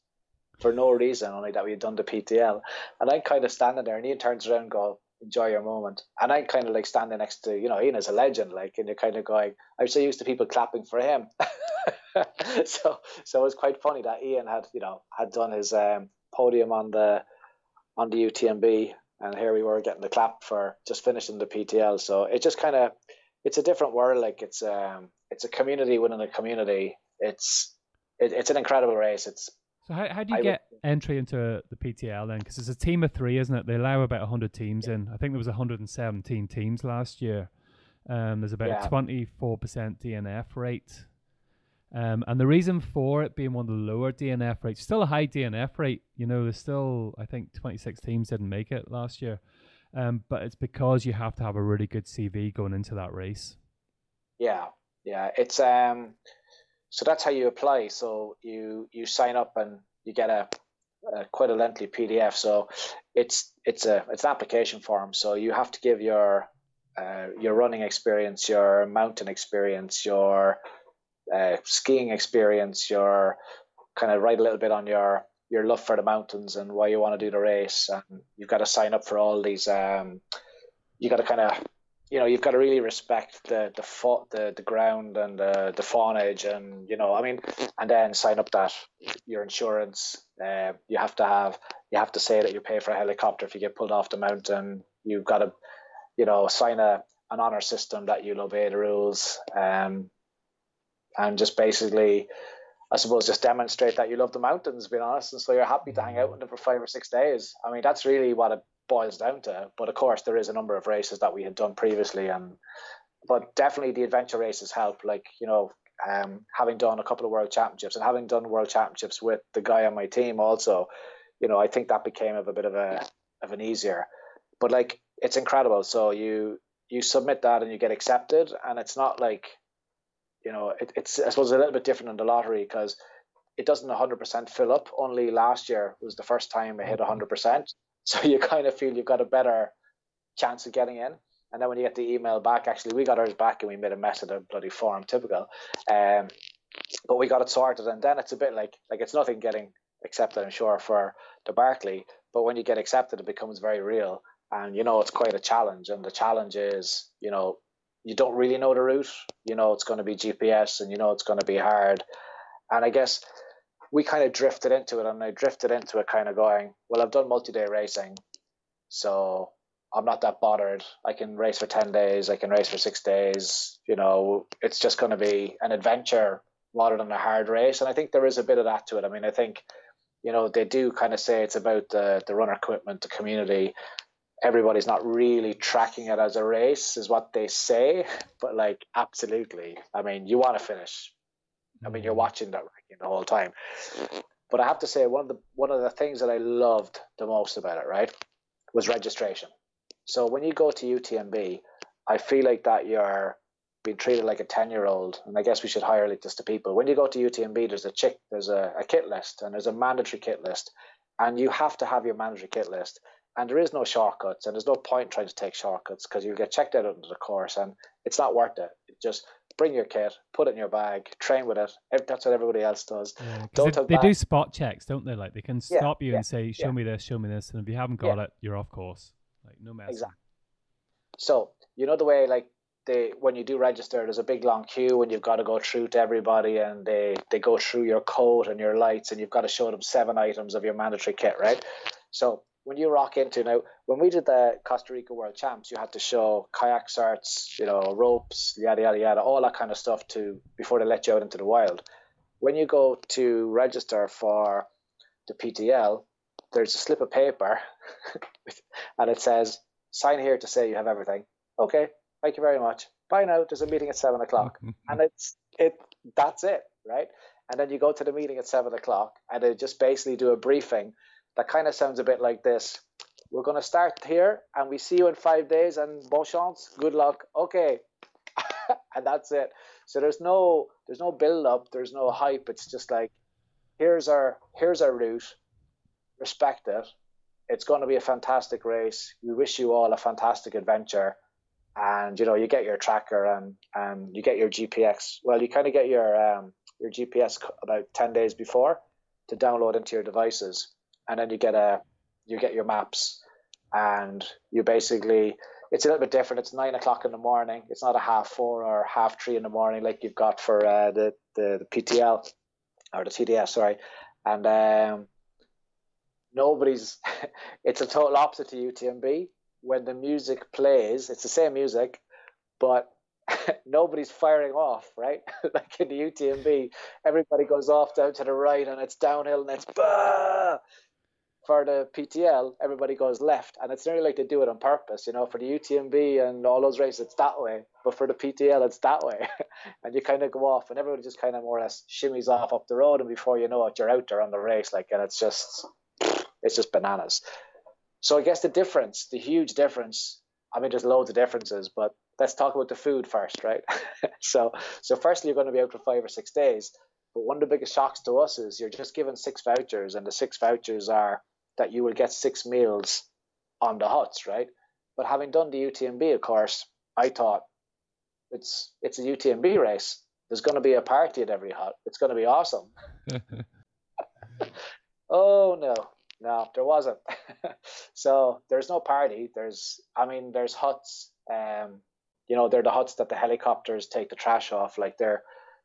for no reason, only that we had done the PTL, and I'm kind of standing there, and Ian turns around and go, enjoy your moment. And I'm kind of like standing next to, you know, Ian is a legend, like, and you're kind of going, I'm so used to people clapping for him. so, so it was quite funny that Ian had, you know, had done his um, podium on the, on the UTMB, and here we were getting the clap for just finishing the PTL. So it just kind of, it's a different world. Like it's, um, it's a community within a community. It's, it, it's an incredible race. It's So how, how do you I would- get entry into the PTL then? Because it's a team of three, isn't it? They allow about 100 teams in. I think there was 117 teams last year. Um, there's about Yeah. a 24% DNF rate. Um, and the reason for it being one of the lower DNF rates, still a high DNF rate, you know, there's still, I think 26 teams didn't make it last year. Um, but it's because you have to have a really good CV going into that race. Yeah, yeah. It's um, so that's how you apply. So you you sign up and you get a, a quite a lengthy PDF. So it's it's a it's an application form. So you have to give your uh, your running experience, your mountain experience, your uh, skiing experience, your kind of write a little bit on your your love for the mountains and why you want to do the race. And you've got to sign up for all these. Um, you got to kind of you know you've got to really respect the the the, the ground and the the faunage and you know I mean and then sign up that your insurance uh, you have to have you have to say that you pay for a helicopter if you get pulled off the mountain. You've got to you know sign a an honor system that you'll obey the rules um and just basically I suppose just demonstrate that you love the mountains being honest and so you're happy to hang out with them for five or six days. I mean that's really what it boils down to. But of course, there is a number of races that we had done previously, and but definitely the adventure races help. Like you know, um, having done a couple of world championships and having done world championships with the guy on my team also, you know, I think that became of a bit of a of an easier. But like, it's incredible. So you you submit that and you get accepted, and it's not like, you know, it, it's I suppose a little bit different in the lottery because it doesn't 100% fill up. Only last year was the first time it hit 100%. So you kind of feel you've got a better chance of getting in. And then when you get the email back, actually, we got ours back and we made a mess of the bloody form, typical. Um, but we got it sorted. And then it's a bit like, like it's nothing getting accepted, I'm sure, for the Barkley. But when you get accepted, it becomes very real. And, you know, it's quite a challenge. And the challenge is, you know, you don't really know the route. You know, it's going to be GPS and you know it's going to be hard. And I guess we kind of drifted into it and I drifted into it kind of going, well, I've done multi-day racing, so I'm not that bothered. I can race for 10 days. I can race for six days. You know, it's just going to be an adventure rather than a hard race. And I think there is a bit of that to it. I mean, I think, you know, they do kind of say it's about the, the runner equipment, the community. Everybody's not really tracking it as a race is what they say, but like, absolutely. I mean, you want to finish. I mean, you're watching that ranking the whole time. But I have to say, one of the one of the things that I loved the most about it, right, was registration. So when you go to UTMB, I feel like that you're being treated like a ten year old, and I guess we should highlight this to people. When you go to UTMB, there's a chick, there's a, a kit list, and there's a mandatory kit list, and you have to have your mandatory kit list. And there is no shortcuts, and there's no point trying to take shortcuts because you'll get checked out under the course, and it's not worth it. It just bring your kit, put it in your bag, train with it. That's what everybody else does. Yeah, Don't they, they do spot checks, don't they? Like they can Yeah, stop you yeah, and say, "Show yeah. me this, show me this," and if you haven't Yeah. got it, you're off course. Like no messing. Exactly. So you know the way like they when you do register, there's a big long queue and you've got to go through to everybody and they they go through your coat and your lights and you've got to show them seven items of your mandatory kit, right? So when you rock into now, when we did the Costa Rica World Champs, you had to show kayak certs, you know, ropes, yada yada yada, all that kind of stuff to before they let you out into the wild. When you go to register for the PTL, there's a slip of paper, and it says sign here to say you have everything. Okay, thank you very much. Bye now. There's a meeting at seven o'clock, mm-hmm. and it's it. That's it, right? And then you go to the meeting at seven o'clock, and they just basically do a briefing that kind of sounds a bit like this. We're going to start here, and we see you in five days. And bon chance, good luck. Okay, and that's it. So there's no there's no build up. There's no hype. It's just like here's our here's our route. Respect it. It's going to be a fantastic race. We wish you all a fantastic adventure and you know you get your tracker and and you get your GPS. Well, you kind of get your um, your GPS about ten days before to download into your devices, and then you get a you get your maps, and you basically it's a little bit different. It's nine o'clock in the morning. It's not a half four or half three in the morning like you've got for uh, the, the the PTL or the TDS. Sorry, and um, nobody's. it's a total opposite to UTMB when the music plays, it's the same music, but nobody's firing off, right? like in the UTMB, everybody goes off down to the right and it's downhill and it's bah! For the PTL, everybody goes left, and it's nearly like they do it on purpose, you know. For the UTMB and all those races, it's that way, but for the PTL, it's that way, and you kind of go off, and everybody just kind of more or less shimmies off up the road, and before you know it, you're out there on the race, like, and it's just, it's just bananas. So I guess the difference, the huge difference, I mean, there's loads of differences, but let's talk about the food first, right? so, so firstly, you're going to be out for five or six days. But one of the biggest shocks to us is you're just given six vouchers, and the six vouchers are that you will get six meals on the huts, right? But having done the UTMB, of course, I thought it's it's a UTMB race. There's going to be a party at every hut. It's going to be awesome. oh no, no, there wasn't. so there's no party. There's, I mean, there's huts. Um, you know, they're the huts that the helicopters take the trash off. Like they're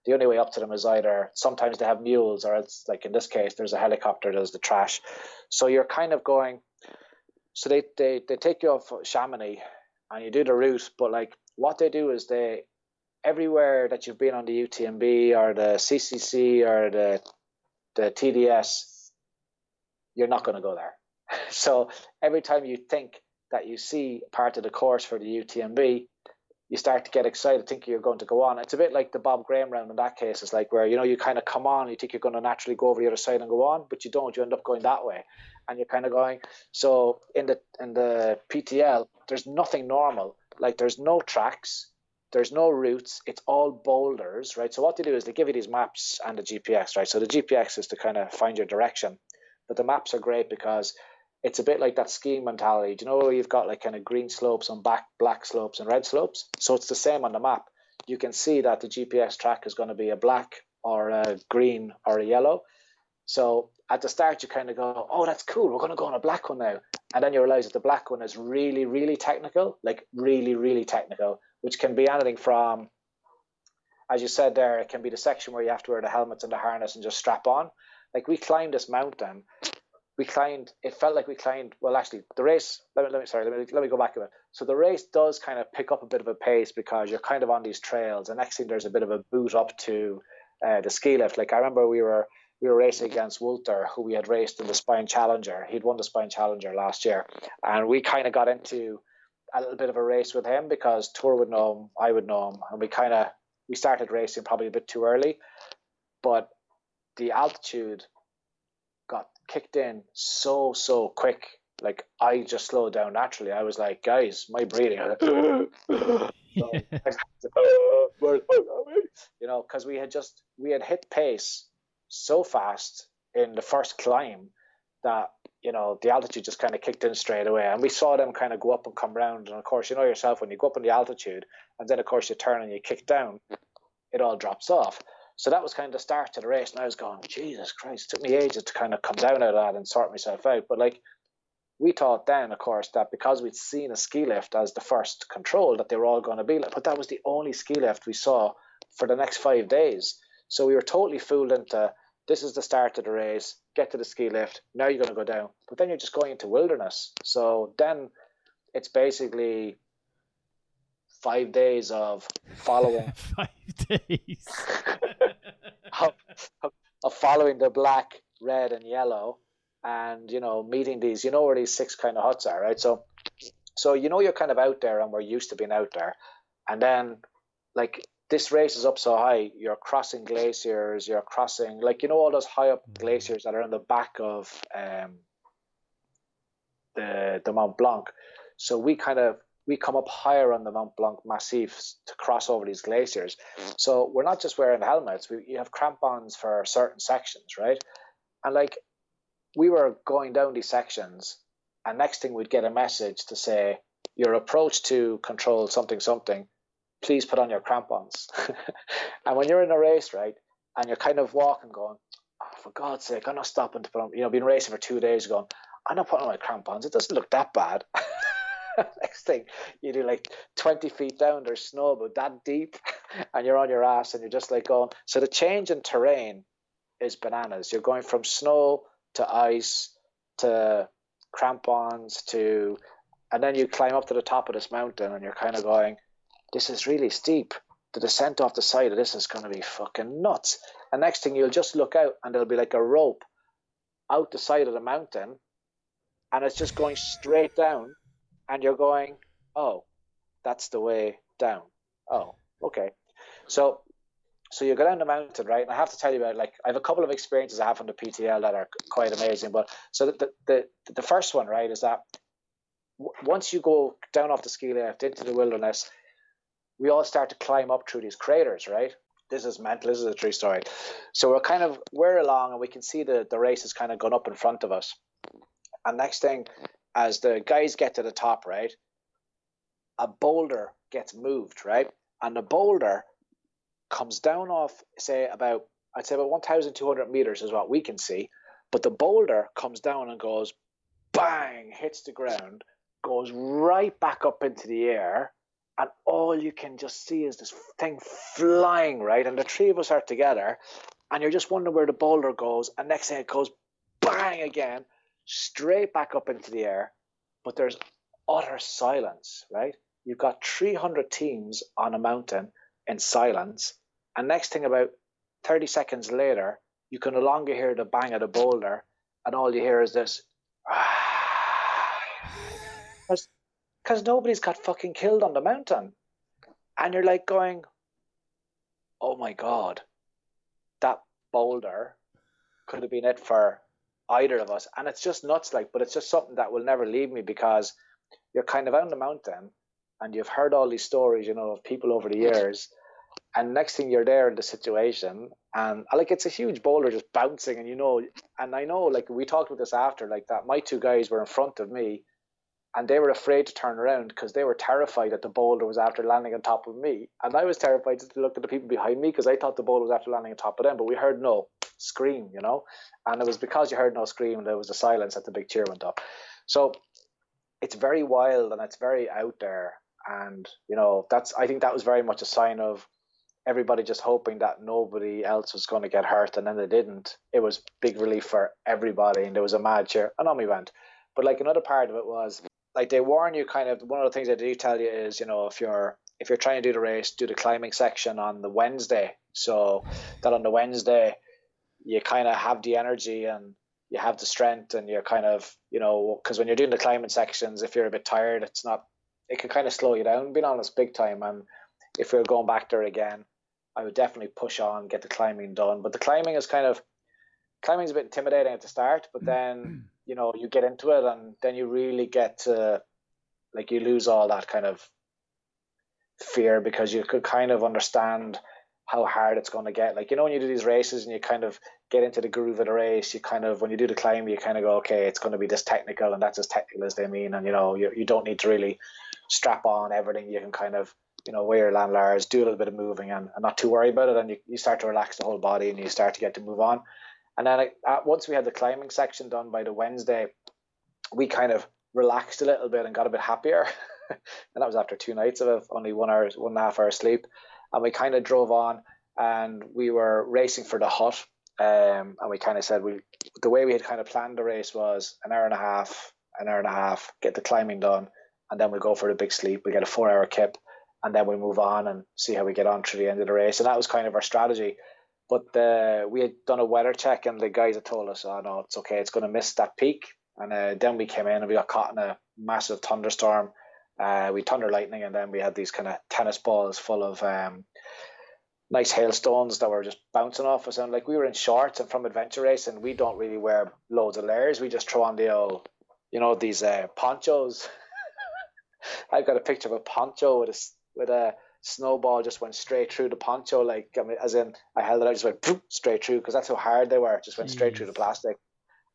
the only way up to them is either sometimes they have mules, or it's like in this case, there's a helicopter that does the trash. So you're kind of going. So they they they take you off Chamonix, and you do the route. But like what they do is they everywhere that you've been on the UTMB or the CCC or the the TDS you're not going to go there. So every time you think that you see part of the course for the UTMB, you start to get excited, thinking you're going to go on. It's a bit like the Bob Graham round in that case. It's like where you know you kind of come on, you think you're going to naturally go over the other side and go on, but you don't. You end up going that way, and you're kind of going. So in the in the PTL, there's nothing normal. Like there's no tracks, there's no routes. It's all boulders, right? So what they do is they give you these maps and the GPS, right? So the GPS is to kind of find your direction but the maps are great because it's a bit like that skiing mentality. Do you know you've got like kind of green slopes and back black slopes and red slopes? So it's the same on the map. You can see that the GPS track is going to be a black or a green or a yellow. So at the start you kind of go, oh, that's cool. We're going to go on a black one now, and then you realize that the black one is really, really technical, like really, really technical, which can be anything from, as you said there, it can be the section where you have to wear the helmets and the harness and just strap on like we climbed this mountain. We climbed. It felt like we climbed. Well, actually, the race. Let me, let me sorry. Let me let me go back a bit. So the race does kind of pick up a bit of a pace because you're kind of on these trails. And next thing there's a bit of a boot up to uh, the ski lift. Like I remember we were we were racing against Walter, who we had raced in the Spine Challenger. He'd won the Spine Challenger last year, and we kind of got into a little bit of a race with him because Tour would know him, I would know him, and we kind of we started racing probably a bit too early, but the altitude got kicked in so so quick. Like I just slowed down naturally. I was like, guys, my breathing. you know, because we had just we had hit pace so fast in the first climb that you know the altitude just kind of kicked in straight away, and we saw them kind of go up and come round. And of course, you know yourself when you go up in the altitude, and then of course you turn and you kick down, it all drops off. So that was kind of the start to the race, and I was going, Jesus Christ, it took me ages to kind of come down out of that and sort myself out. But like, we thought then, of course, that because we'd seen a ski lift as the first control, that they were all going to be like, but that was the only ski lift we saw for the next five days. So we were totally fooled into this is the start of the race, get to the ski lift, now you're going to go down. But then you're just going into wilderness. So then it's basically five days of following. five days. of, of following the black, red, and yellow and you know meeting these you know where these six kind of huts are right so so you know you're kind of out there and we're used to being out there and then like this race is up so high you're crossing glaciers you're crossing like you know all those high up mm-hmm. glaciers that are in the back of um the the mont blanc so we kind of we come up higher on the Mont Blanc Massif to cross over these glaciers. Mm. So we're not just wearing helmets. We you have crampons for certain sections, right? And like we were going down these sections, and next thing we'd get a message to say, Your approach to control something, something, please put on your crampons. and when you're in a race, right, and you're kind of walking, going, oh, For God's sake, I'm not stopping to put on, you know, been racing for two days, going, I'm not putting on my crampons. It doesn't look that bad. next thing you do like 20 feet down there's snow but that deep and you're on your ass and you're just like going so the change in terrain is bananas. You're going from snow to ice to crampons to and then you climb up to the top of this mountain and you're kind of going this is really steep. The descent off the side of this is going to be fucking nuts. And next thing you'll just look out and there'll be like a rope out the side of the mountain and it's just going straight down and you're going oh that's the way down oh okay so so you go down the mountain, right? And I have to tell you about like I have a couple of experiences I have on the PTL that are quite amazing. But so the the the first one, right, is that w- once you go down off the ski lift into the wilderness, we all start to climb up through these craters, right? This is mental. This is a true story. So we're kind of we're along, and we can see the the race has kind of gone up in front of us. And next thing, as the guys get to the top, right, a boulder gets moved, right, and the boulder comes down off, say, about, I'd say about 1,200 meters is what we can see. But the boulder comes down and goes bang, hits the ground, goes right back up into the air. And all you can just see is this thing flying, right? And the three of us are together. And you're just wondering where the boulder goes. And next thing it goes bang again, straight back up into the air. But there's utter silence, right? You've got 300 teams on a mountain in silence. And next thing, about 30 seconds later, you can no longer hear the bang of the boulder, and all you hear is this. Because nobody's got fucking killed on the mountain. And you're like going, oh my God, that boulder could have been it for either of us. And it's just nuts, like, but it's just something that will never leave me because you're kind of out on the mountain and you've heard all these stories, you know, of people over the years. And next thing you're there in the situation and like it's a huge boulder just bouncing and you know and i know like we talked about this after like that my two guys were in front of me and they were afraid to turn around because they were terrified that the boulder was after landing on top of me. And i was terrified to look at the people behind me because i thought the boulder was after landing on top of them but we heard no scream you know? And it was because you heard no scream there was a silence that the big cheer went up. So it's very wild and it's very out there. And you know that's i think that was very much a sign of everybody just hoping that nobody else was going to get hurt, and then they didn't. It was big relief for everybody, and there was a mad cheer, and on we went. But like another part of it was like they warn you kind of one of the things they do tell you is you know if you're if you're trying to do the race, do the climbing section on the Wednesday, so that on the Wednesday you kind of have the energy and you have the strength and you're kind of you know because when you're doing the climbing sections if you're a bit tired it's not it can kind of slow you down being honest big time and if we are going back there again I would definitely push on, get the climbing done. But the climbing is kind of climbing is a bit intimidating at the start, but mm. then you know you get into it, and then you really get to like you lose all that kind of fear because you could kind of understand how hard it's going to get. Like you know when you do these races and you kind of get into the groove of the race, you kind of when you do the climb, you kind of go, okay, it's going to be this technical, and that's as technical as they mean, and you know you you don't need to really strap on everything. You can kind of you know, wear your lanyards, do a little bit of moving and, and not too worry about it. And you, you start to relax the whole body and you start to get to move on. And then uh, once we had the climbing section done by the Wednesday, we kind of relaxed a little bit and got a bit happier. and that was after two nights of only one hour, one and a half hour sleep. And we kind of drove on and we were racing for the hut. Um, and we kind of said we the way we had kind of planned the race was an hour and a half, an hour and a half, get the climbing done, and then we go for the big sleep. We get a four hour kip, and then we move on and see how we get on through the end of the race. And that was kind of our strategy. But uh, we had done a weather check, and the guys had told us, "Oh no, it's okay. It's going to miss that peak." And uh, then we came in and we got caught in a massive thunderstorm. Uh, we thunder lightning, and then we had these kind of tennis balls full of um, nice hailstones that were just bouncing off us. And like we were in shorts and from adventure racing, we don't really wear loads of layers. We just throw on the old, you know, these uh, ponchos. I've got a picture of a poncho with a with a snowball just went straight through the poncho. Like I mean, as in, I held it I just went poof, straight through because that's how hard they were. It just went Jeez. straight through the plastic.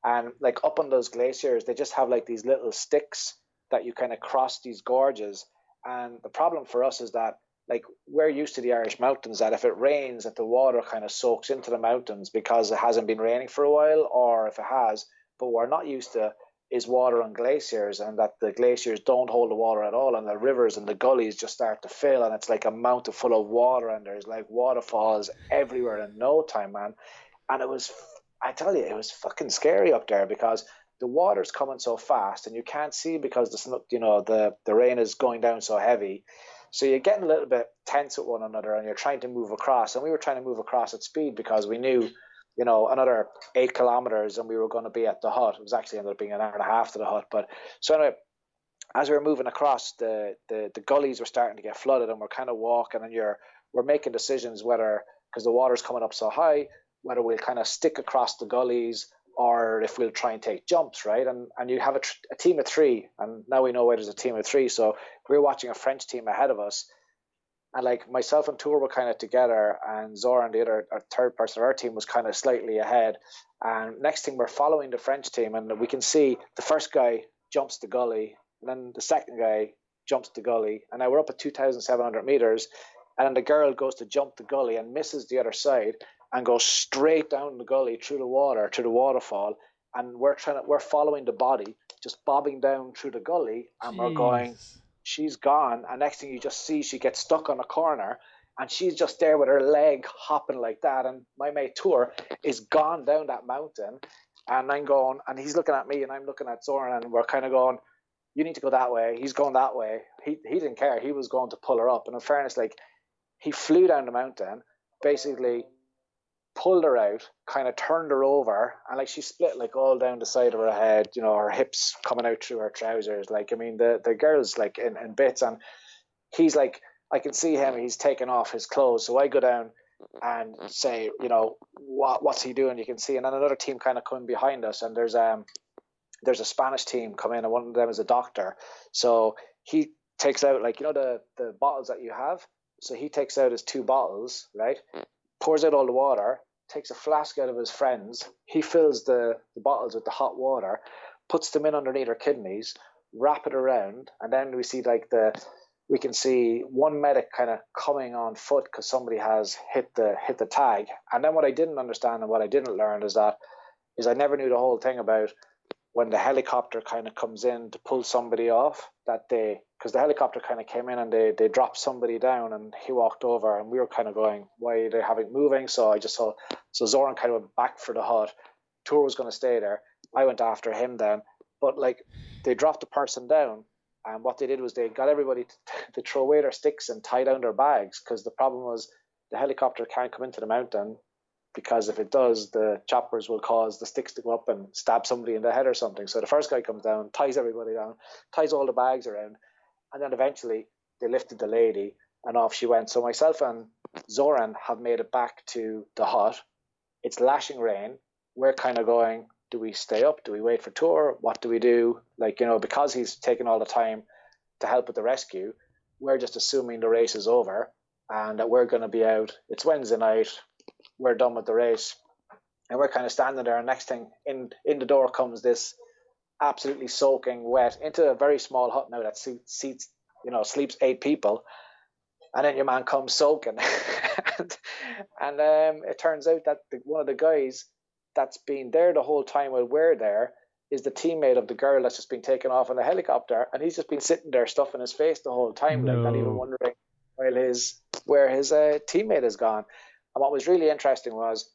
And like up on those glaciers, they just have like these little sticks that you kind of cross these gorges. And the problem for us is that like we're used to the Irish mountains that if it rains that the water kind of soaks into the mountains because it hasn't been raining for a while or if it has but we're not used to is water on glaciers and that the glaciers don't hold the water at all and the rivers and the gullies just start to fill and it's like a mountain full of water and there's like waterfalls everywhere in no time man and it was I tell you, it was fucking scary up there because the water's coming so fast and you can't see because the you know the the rain is going down so heavy. So you're getting a little bit tense with one another and you're trying to move across. And we were trying to move across at speed because we knew, you know, another eight kilometers and we were going to be at the hut. It was actually ended up being an hour and a half to the hut. But so anyway, as we were moving across, the the, the gullies were starting to get flooded and we're kind of walking and you're we're making decisions whether because the water's coming up so high, whether we'll kind of stick across the gullies or if we'll try and take jumps, right? And and you have a, tr- a team of three, and now we know why there's a team of three. So we are watching a French team ahead of us, and like myself and Tour were kind of together, and Zoran and the other third person of our team was kind of slightly ahead. And next thing we're following the French team, and we can see the first guy jumps the gully, and then the second guy jumps the gully, and now we're up at 2,700 meters, and the girl goes to jump the gully and misses the other side, and go straight down the gully through the water to the waterfall. And we're trying to, we're following the body, just bobbing down through the gully, and Jeez. we're going, she's gone. And next thing you just see, she gets stuck on a corner, and she's just there with her leg hopping like that. And my mate Tour is gone down that mountain, and I'm going, and he's looking at me, and I'm looking at Zoran, and we're kind of going, you need to go that way. He's going that way. He he didn't care. He was going to pull her up. And in fairness, like he flew down the mountain, basically pulled her out, kind of turned her over, and like she split like all down the side of her head, you know, her hips coming out through her trousers. Like, I mean, the the girl's like in, in bits, and he's like, I can see him, he's taking off his clothes. So I go down and say, you know, what what's he doing? You can see, and then another team kind of coming behind us, and there's um there's a Spanish team come in, and one of them is a doctor. So he takes out like you know the the bottles that you have. So he takes out his two bottles, right? Pours out all the water, takes a flask out of his friend's, he fills the, the bottles with the hot water, puts them in underneath her kidneys, wrap it around, and then we see like the we can see one medic kind of coming on foot because somebody has hit the hit the tag. And then what I didn't understand and what I didn't learn is that is I never knew the whole thing about when the helicopter kind of comes in to pull somebody off that day, because the helicopter kind of came in and they they dropped somebody down and he walked over and we were kind of going why are they having moving? So I just saw so Zoran kind of went back for the hut tour was going to stay there. I went after him then but like they dropped the person down and what they did was they got everybody to, to throw away their sticks and tie down their bags because the problem was the helicopter can't come into the mountain because if it does, the choppers will cause the sticks to go up and stab somebody in the head or something. So the first guy comes down, ties everybody down, ties all the bags around, and then eventually they lifted the lady and off she went. So myself and Zoran have made it back to the hut. It's lashing rain. We're kind of going, do we stay up? Do we wait for tour? What do we do? Like, you know, because he's taken all the time to help with the rescue, we're just assuming the race is over and that we're going to be out. It's Wednesday night we're done with the race. And we're kind of standing there, and next thing in in the door comes this absolutely soaking wet into a very small hut now that seats you know sleeps eight people, and then your man comes soaking, and, and um, it turns out that the, one of the guys that's been there the whole time while we're there is the teammate of the girl that's just been taken off in the helicopter, and he's just been sitting there stuffing his face the whole time, no. like not even wondering while his where his uh, teammate has gone. And what was really interesting was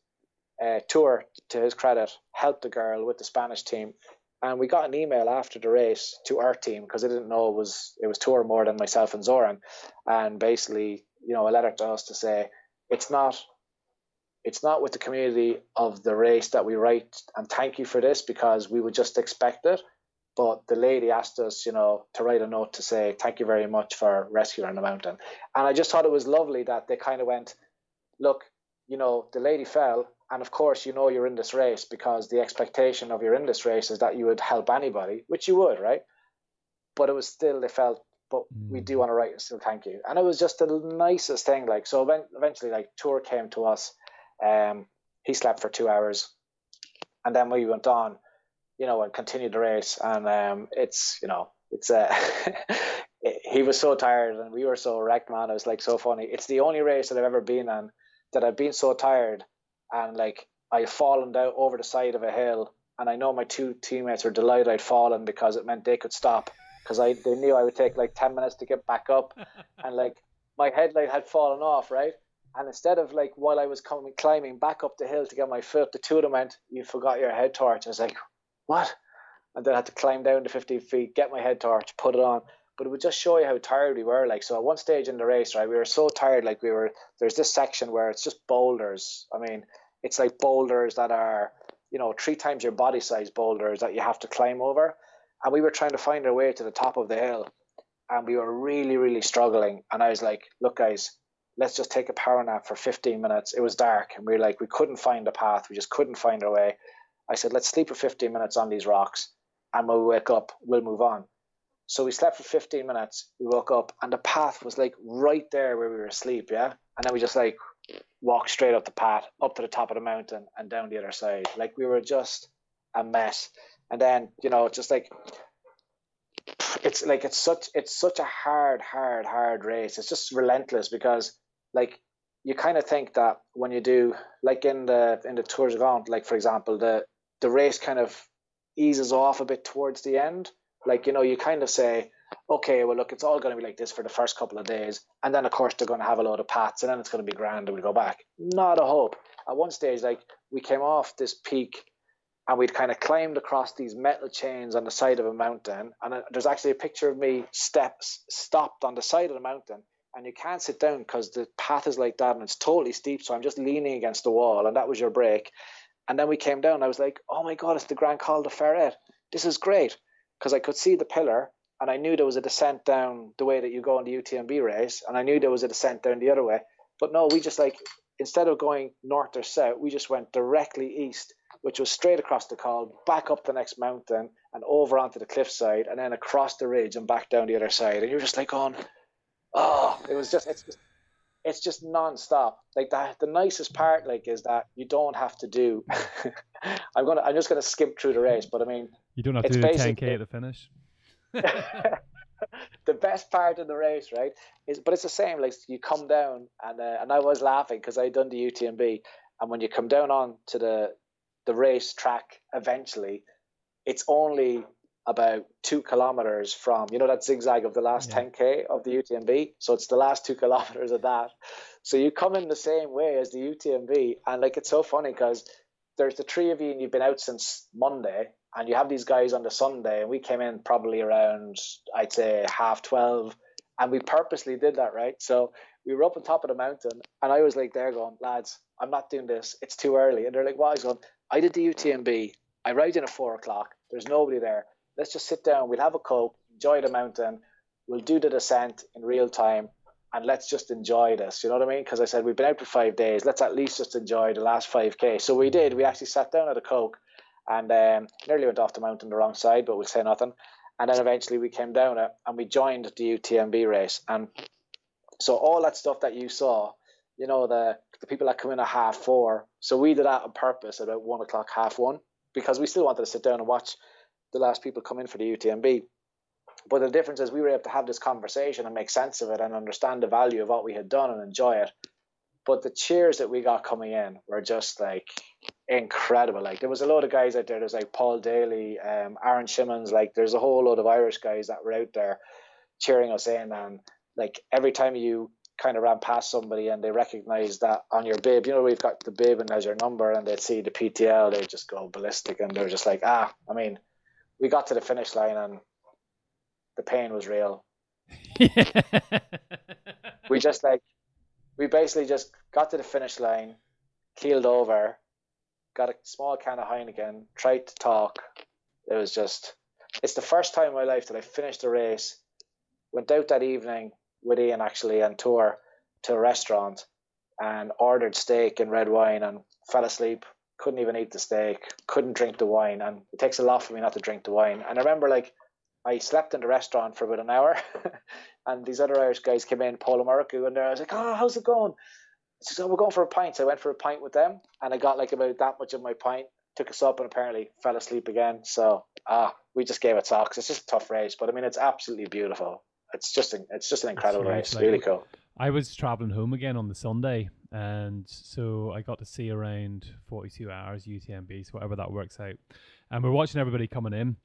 uh, Tour, to his credit, helped the girl with the Spanish team, and we got an email after the race to our team because they didn't know it was it was Tour more than myself and Zoran, and basically, you know, a letter to us to say it's not it's not with the community of the race that we write and thank you for this because we would just expect it. But the lady asked us, you know, to write a note to say thank you very much for rescuing the mountain. And I just thought it was lovely that they kind of went, look, you know, the lady fell, and of course you know you're in this race because the expectation of you're in this race is that you would help anybody, which you would, right? But it was still they felt, but mm. we do want to write and still thank you. And it was just the nicest thing. Like so, eventually, like Tour came to us um, he slept for two hours, and then we went on, you know, and continued the race. And um, it's you know, it's uh, he was so tired, and we were so wrecked, man. It was like so funny. It's the only race that I've ever been on that I've been so tired, and like I've fallen down over the side of a hill, and I know my two teammates were delighted I'd fallen because it meant they could stop because I they knew I would take like ten minutes to get back up, and like my headlight had fallen off, right? And instead of like while I was coming climbing back up the hill to get my foot, the two of them went, "You forgot your head torch." I was like, "What?" And then I had to climb down to 50 feet, get my head torch, put it on. But it would just show you how tired we were. Like so, at one stage in the race, right, we were so tired. Like we were. There's this section where it's just boulders. I mean, it's like boulders that are, you know, three times your body size boulders that you have to climb over. And we were trying to find our way to the top of the hill, and we were really, really struggling. And I was like, "Look, guys, let's just take a power nap for 15 minutes. It was dark and we were like, we couldn't find a path. We just couldn't find our way. I said, let's sleep for 15 minutes on these rocks and when we wake up, we'll move on. So we slept for 15 minutes. We woke up and the path was like right there where we were asleep. Yeah. And then we just like walked straight up the path, up to the top of the mountain and down the other side. Like we were just a mess. And then, you know, just like it's like it's such it's such a hard, hard, hard race. It's just relentless because like you kind of think that when you do like in the in the Tours de France, like for example, the the race kind of eases off a bit towards the end. Like you know, you kind of say, okay, well look, it's all going to be like this for the first couple of days, and then of course they're going to have a load of pats, and then it's going to be grand, and we go back. Not a hope. At one stage, like we came off this peak, and we'd kind of climbed across these metal chains on the side of a mountain, and uh, there's actually a picture of me steps stopped on the side of the mountain and you can't sit down because the path is like that and it's totally steep. So I'm just leaning against the wall, and that was your break. And then we came down. I was like, oh my god, it's the Grand Col de Ferret. This is great because I could see the pillar, and I knew there was a descent down the way that you go in the UTMB race, and I knew there was a descent down the other way. But no, we just like instead of going north or south, we just went directly east, which was straight across the col, back up the next mountain, and over onto the cliffside, and then across the ridge and back down the other side. And you're just like, on. Oh, it was just it's just it's just non-stop. Like that, the nicest part, like, is that you don't have to do. I'm gonna, I'm just gonna skip through the race, but I mean, you don't have to do the 10k at the finish. the best part of the race, right, is but it's the same. Like you come down, and uh, and I was laughing because I'd done the UTMB, and when you come down on to the the race track, eventually, it's only about two kilometers from you know that zigzag of the last yeah. 10k of the UTMB. So it's the last two kilometers of that. So you come in the same way as the UTMB, and like it's so funny because there's the three of you and you've been out since Monday, and you have these guys on the Sunday, and we came in probably around I'd say half twelve, and we purposely did that right. So we were up on top of the mountain, and I was like there going, lads, I'm not doing this. It's too early, and they're like, why? I was going, I did the UTMB. I arrived in at four o'clock. There's nobody there let's just sit down, we'll have a coke, enjoy the mountain, we'll do the descent in real time, and let's just enjoy this. You know what I mean? Because I said we've been out for five days. Let's at least just enjoy the last five k. So we did. We actually sat down at a coke, and um, nearly went off the mountain the wrong side, but we'll say nothing. And then eventually we came down it, and we joined the UTMB race. And so all that stuff that you saw, you know, the the people that come in at half four. So we did that on purpose at about one o'clock, half one, because we still wanted to sit down and watch the last people come in for the UTMB. But the difference is we were able to have this conversation and make sense of it and understand the value of what we had done and enjoy it. but the cheers that we got coming in were just like incredible. Like there was a lot of guys out there. There's like Paul Daly, um, Aaron Simmons. Like there's a whole lot of Irish guys that were out there cheering us in. And like every time you kind of ran past somebody and they recognize that on your bib, you know, we've got the bib and there's your number, and they'd see the PTL, they'd just go ballistic and they're just like, ah, I mean, we got to the finish line and the pain was real. we just like we basically just got to the finish line, keeled over, got a small can of Heineken, tried to talk. It was just, it's the first time in my life that I finished a race, went out that evening with Ian actually on tour to a restaurant and ordered steak and red wine and fell asleep. Couldn't even eat the steak, couldn't drink the wine. And it takes a lot for me not to drink the wine. And I remember like I slept in the restaurant for about an hour, and these other Irish guys came in, Paul America, and I was like, "Oh, how's it going?" She said, oh, "We're going for a pint." So I went for a pint with them, and I got like about that much of my pint. Took us up, and apparently fell asleep again. So ah, we just gave it socks. It's just a tough race, but I mean, it's absolutely beautiful. It's just a, it's just an incredible race. Like, really cool. I was traveling home again on the Sunday, and so I got to see around 42 hours UTMB, so whatever that works out. And we're watching everybody coming in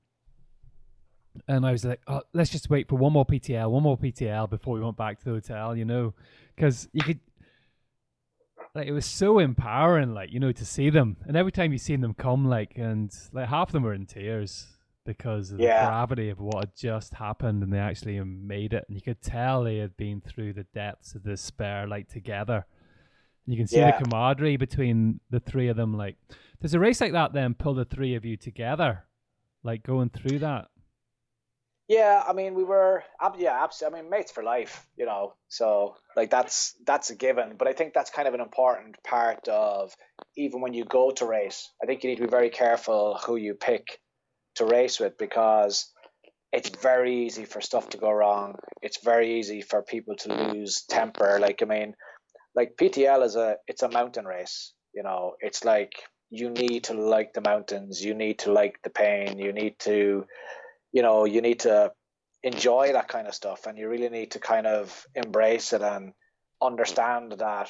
and I was like, oh, let's just wait for one more PTL, one more PTL before we went back to the hotel, you know, because you could, like, it was so empowering, like, you know, to see them. And every time you seen them come, like, and like half of them were in tears because of yeah. the gravity of what had just happened and they actually made it. And you could tell they had been through the depths of despair, like, together. And you can see yeah. the camaraderie between the three of them. Like, does a race like that then pull the three of you together, like, going through that? Yeah, I mean, we were, yeah, absolutely. I mean, mates for life, you know. So like that's that's a given. But I think that's kind of an important part of even when you go to race. I think you need to be very careful who you pick to race with because it's very easy for stuff to go wrong. It's very easy for people to lose temper. Like I mean, like PTL is a it's a mountain race. You know, it's like you need to like the mountains. You need to like the pain. You need to you know you need to enjoy that kind of stuff and you really need to kind of embrace it and understand that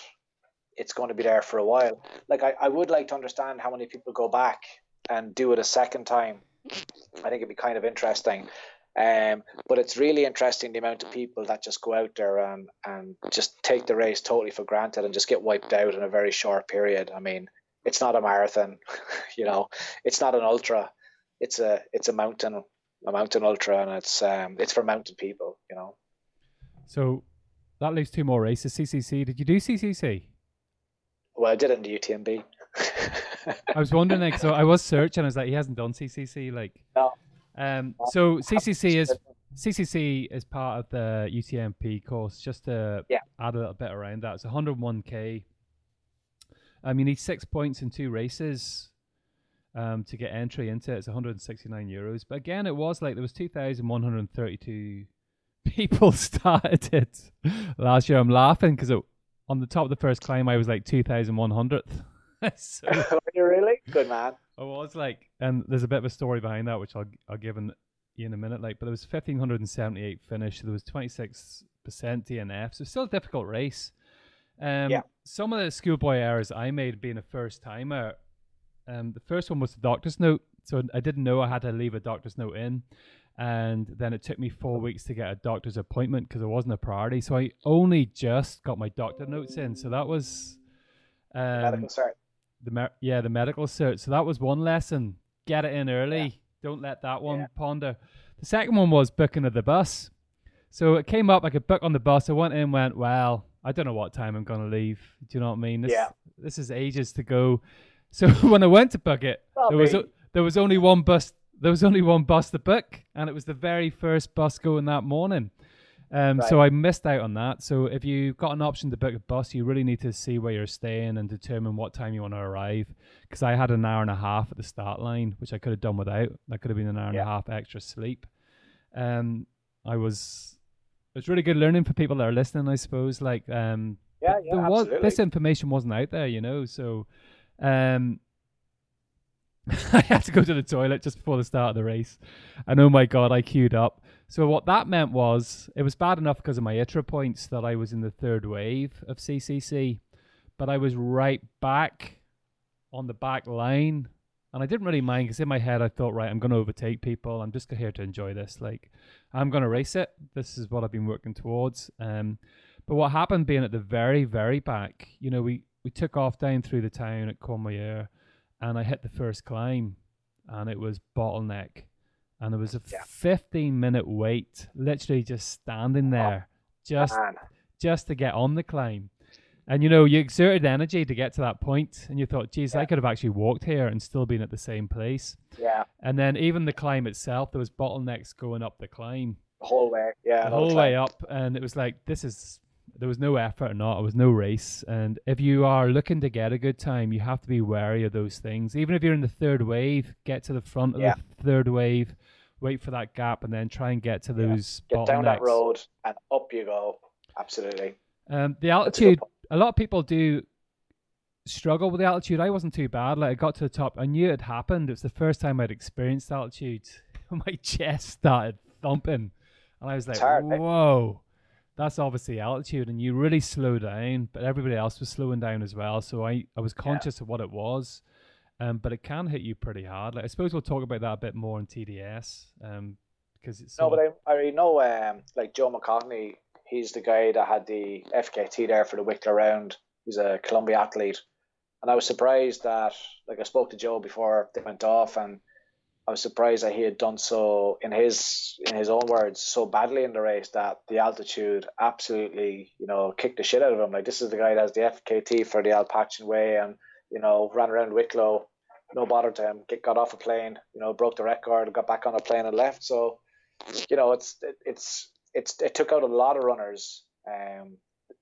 it's going to be there for a while. Like i, I would like to understand how many people go back and do it a second time. I think it'd be kind of interesting. Um, but it's really interesting the amount of people that just go out there and, and just take the race totally for granted and just get wiped out in a very short period. I mean, it's not a marathon, you know, it's not an ultra, it's a it's a mountain a mountain ultra, and it's um, it's for mountain people, you know. So that leaves two more races. CCC. Did you do CCC? Well, I did it in the UTMB. I was wondering, like, so I was searching. I was like, he hasn't done CCC, like. No. Um. So CCC is CCC is part of the UTMB course. Just to yeah. add a little bit around that, it's 101k. Um, you need six points in two races um, to get entry into it. It's 169 euros. But again, it was like there was 2,132 people started it last year. I'm laughing because on the top of the first climb, I was like 2,100th. so, you really good man. I was like, and there's a bit of a story behind that, which I'll I'll give in, in a minute. Like, but there was 1,578 finish. So There was 26 percent DNF. So still a difficult race. Um, yeah. Some of the schoolboy errors I made being a first timer um, the first one was the doctor's note. So I didn't know I had to leave a doctor's note in. And then it took me four weeks to get a doctor's appointment because it wasn't a priority. So I only just got my doctor notes in. So that was um, medical cert. The me- yeah, the medical cert. So that was one lesson. Get it in early. Yeah. Don't let that one yeah. ponder. The second one was booking of the bus. So it came up, I could book on the bus. I went in, went, well, I don't know what time I'm going to leave. Do you know what I mean? This, yeah. This is ages to go. So when I went to book it, there was there was only one bus. There was only one bus to book, and it was the very first bus going that morning. Um, right. So I missed out on that. So if you've got an option to book a bus, you really need to see where you're staying and determine what time you want to arrive. Because I had an hour and a half at the start line, which I could have done without. That could have been an hour yeah. and a half extra sleep. Um, I was it was really good learning for people that are listening. I suppose like um, yeah, yeah, was, this information wasn't out there, you know. So um, I had to go to the toilet just before the start of the race. And oh my God, I queued up. So what that meant was it was bad enough because of my ITRA points that I was in the third wave of CCC. but I was right back on the back line. And I didn't really mind because in my head I thought, right, I'm going to overtake people. I'm just here to enjoy this. Like, I'm going to race it. This is what I've been working towards. Um, but what happened being at the very, very back, you know, we, we took off down through the town at Courmayeur and I hit the first climb and it was bottleneck. And there was a Yeah. 15 minute wait, literally just standing oh, there, just Man, just to get on the climb. And you know, you exerted energy to get to that point, and you thought, geez, I could have actually walked here and still been at the same place. yeah, And then even the climb itself, there was bottlenecks going up the climb, the whole way. Yeah, the whole way up, and it was like this is there was no effort or not, it was no race. And if you are looking to get a good time, you have to be wary of those things. Even if you're in the third wave, get to the front of Yeah. the third wave, wait for that gap, and then try and get to Yeah. those Get bottlenecks. down that road and up you go. Absolutely. Um, the That's a altitude, a lot of people do struggle with the altitude. I wasn't too bad. Like I got to the top, I knew it happened. It was the first time I'd experienced altitude. My chest started thumping, and I was like, hard, eh? "Whoa, that's obviously altitude." And you really slow down, but everybody else was slowing down as well. So I, I was conscious of what it was. Um, but it can hit you pretty hard. Like I suppose we'll talk about that a bit more in TDS. Um, because it's No, but of- I, I already know, um, like Joe McConaghy, he's the guy that had the FKT there for the Wicklow round. He's a Columbia athlete. And I was surprised that, like, I spoke to Joe before they went off, and I was surprised that he had done so, in his in his own words, so badly in the race that the altitude absolutely, you know, kicked the shit out of him. Like, this is the guy that has the FKT for the Appalachian Way and, you know, ran around Wicklow, no bother to him, get, got off a plane, you know, broke the record, got back on a plane and left. So, you know, it's it, it's it's it took out a lot of runners, um,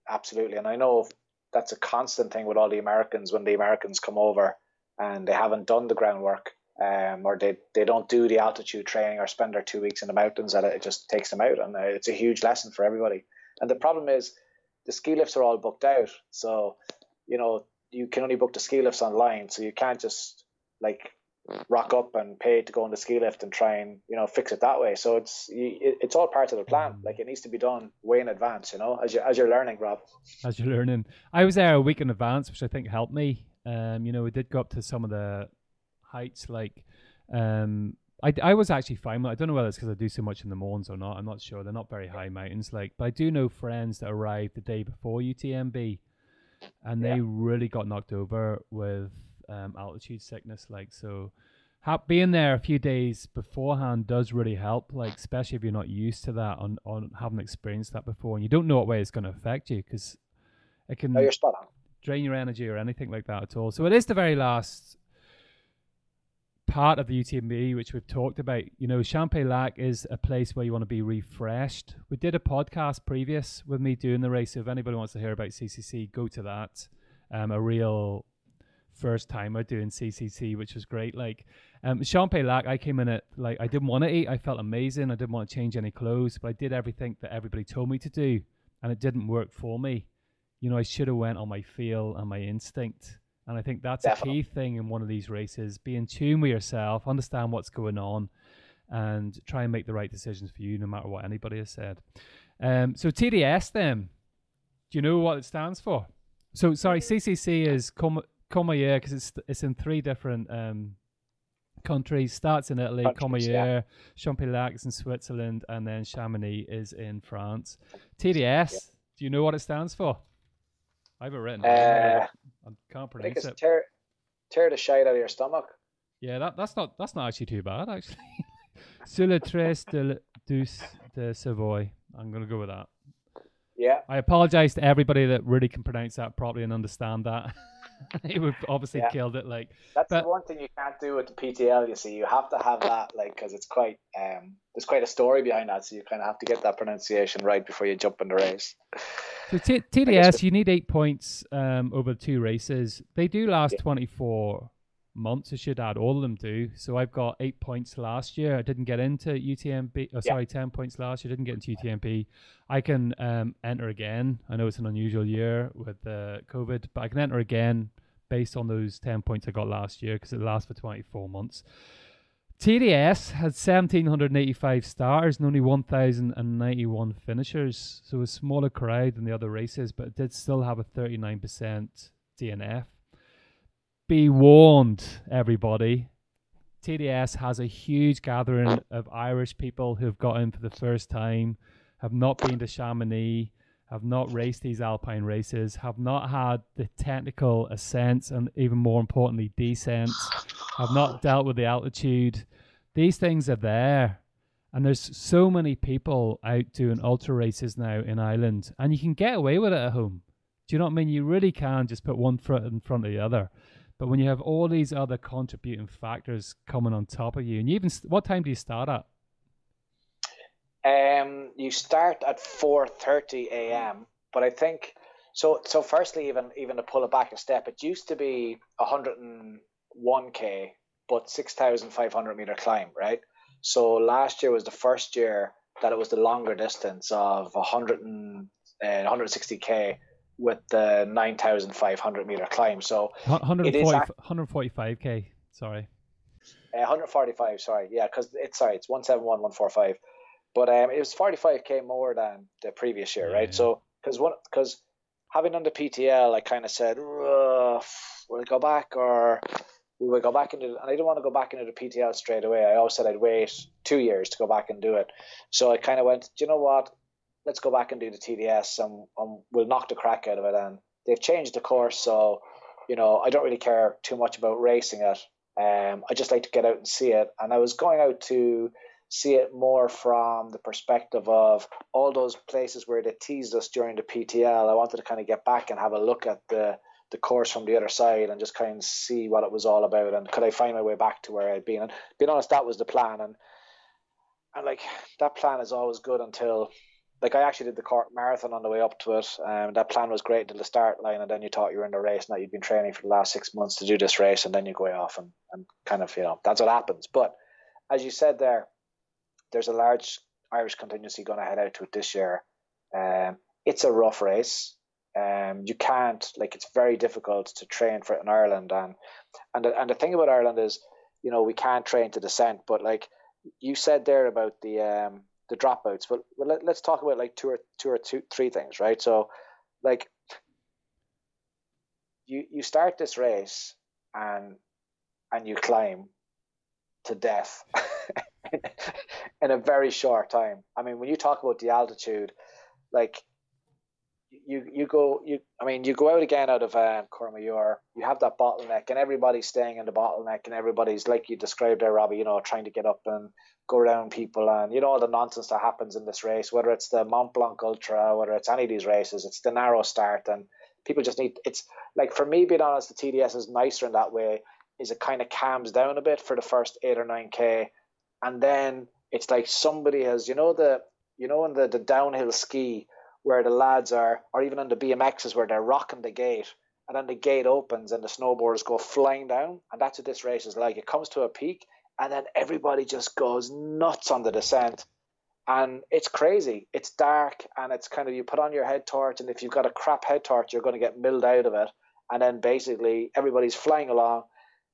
absolutely. And I know that's a constant thing with all the Americans when the Americans come over and they haven't done the groundwork, um, or they they don't do the altitude training or spend their two weeks in the mountains, that it just takes them out, and uh, it's a huge lesson for everybody. And the problem is, the ski lifts are all booked out, so you know you can only book the ski lifts online, so you can't just like rock up and pay to go on the ski lift and try and you know fix it that way. So it's it's all part of the plan. Like it needs to be done way in advance. You know, as you as you're learning, Rob. as you're learning. I was there a week in advance, which I think helped me. Um, you know, we did go up to some of the heights, like, um, I, I was actually fine. I don't know whether it's because I do so much in the Mons or not. I'm not sure. They're not very high mountains, like, but I do know friends that arrived the day before UTMB, and they Yeah. really got knocked over with um, altitude sickness. Like, so ha- being there a few days beforehand does really help. Like, especially if you're not used to that, on on haven't experienced that before, and you don't know what way it's going to affect you, because it can No, you're spot on. drain your energy or anything like that at all. So it is the very last part of the UTMB which we've talked about. You know, Champex Lac is a place where you want to be refreshed. We did a podcast previous with me doing the race. So if anybody wants to hear about CCC, go to that. Um, a real first timer doing CCC, which was great. Like um, Champex Lac, I came in at like I didn't want to eat. I felt amazing. I didn't want to change any clothes, but I did everything that everybody told me to do, and it didn't work for me you know, I should have went on my feel and my instinct. And I think that's Definitely. a key thing in one of these races. Be in tune with yourself, understand what's going on, and try and make the right decisions for you, no matter what anybody has said. Um, so TDS, then, do you know what it stands for? So sorry, CCC is Com- Courmayeur because it's it's in three different um, countries. Starts in Italy, Countries, yeah. Is in Switzerland, and then Chamonix is in France. TDS, do you know what it stands for? I have it written. Uh, I can't I think pronounce it's it. tear tear the shite out of your stomach. Yeah, that, that's not that's not actually too bad actually. Sur le tres de, de Savoy. I'm gonna go with that. Yeah, I apologize to everybody that really can pronounce that properly and understand that. it would obviously Yeah. killed it. Like that's But- the one thing you can't do with the PTL. You see, you have to have that like because it's quite um there's quite a story behind that, so you kind of have to get that pronunciation right before you jump in the race. so T- TDS, you need eight points um, over two races. They do last Yeah. 24 months. I should add, all of them do. So I've got eight points last year. I didn't get into UTMB. Oh, sorry, 10 points last year. Didn't get into UTMB. I can um, enter again. I know it's an unusual year with uh, COVID, but I can enter again based on those 10 points I got last year because it lasts for 24 months. TDS had 1,785 starters and only 1,091 finishers. So a smaller crowd than the other races, but it did still have a 39% DNF. Be warned, everybody. TDS has a huge gathering of Irish people who've got in for the first time, have not been to Chamonix, have not raced these alpine races, have not had the technical ascents and even more importantly descents, have not dealt with the altitude. These things are there. And there's so many people out doing ultra races now in Ireland, and you can get away with it at home. Do you know what I mean? You really can just put one foot in front of the other. But when you have all these other contributing factors coming on top of you, and you even what time do you start at? Um, you start at four thirty a.m. But I think so. So firstly, even even to pull it back a step, it used to be hundred and one k, but six thousand five hundred meter climb, right? So last year was the first year that it was the longer distance of 100 and, uh, 160k with the 9,500 meter climb. So 140, 145k. Sorry. Uh, 145. Sorry, yeah, because it's sorry, it's 171, 145, but um, it was 45k more than the previous year, yeah, right? So because what because having done the PTL, I kind of said, will I go back or will we will go back into and I didn't want to go back into the PTL straight away. I always said I'd wait two years to go back and do it. So I kind of went, you know what? Let's go back and do the TDS and, and we'll knock the crack out of it. And they've changed the course, so you know I don't really care too much about racing it. Um, I just like to get out and see it. And I was going out to see it more from the perspective of all those places where they teased us during the PTL. I wanted to kind of get back and have a look at the the course from the other side and just kind of see what it was all about and could I find my way back to where I'd been. And being honest, that was the plan. And and like that plan is always good until like I actually did the Cork marathon on the way up to it. Um, that plan was great to the start line, and then you thought you were in the race, and that you'd been training for the last six months to do this race, and then you go off and, and kind of you know that's what happens. But as you said there, there's a large Irish contingency going to head out to it this year. Um, it's a rough race. Um, you can't like it's very difficult to train for it in Ireland, and and the, and the thing about Ireland is, you know, we can't train to descent. But like you said there about the um, the dropouts, but let, let's talk about like two or two or two three things, right? So, like you you start this race and and you climb to death in a very short time. I mean, when you talk about the altitude, like you you go you I mean you go out again out of um, Courmayeur, you have that bottleneck, and everybody's staying in the bottleneck, and everybody's like you described there, Robbie. You know, trying to get up and go around people, and you know all the nonsense that happens in this race, whether it's the Mont Blanc Ultra, whether it's any of these races, it's the narrow start, and people just need. It's like for me, being honest, the TDS is nicer in that way. Is it kind of calms down a bit for the first eight or nine k, and then it's like somebody has you know the you know in the the downhill ski where the lads are, or even on the BMXs where they're rocking the gate, and then the gate opens and the snowboarders go flying down, and that's what this race is like. It comes to a peak, and then everybody just goes nuts on the descent, and it's crazy. It's dark, and it's kind of you put on your head torch, and if you've got a crap head torch, you're going to get milled out of it, and then basically everybody's flying along.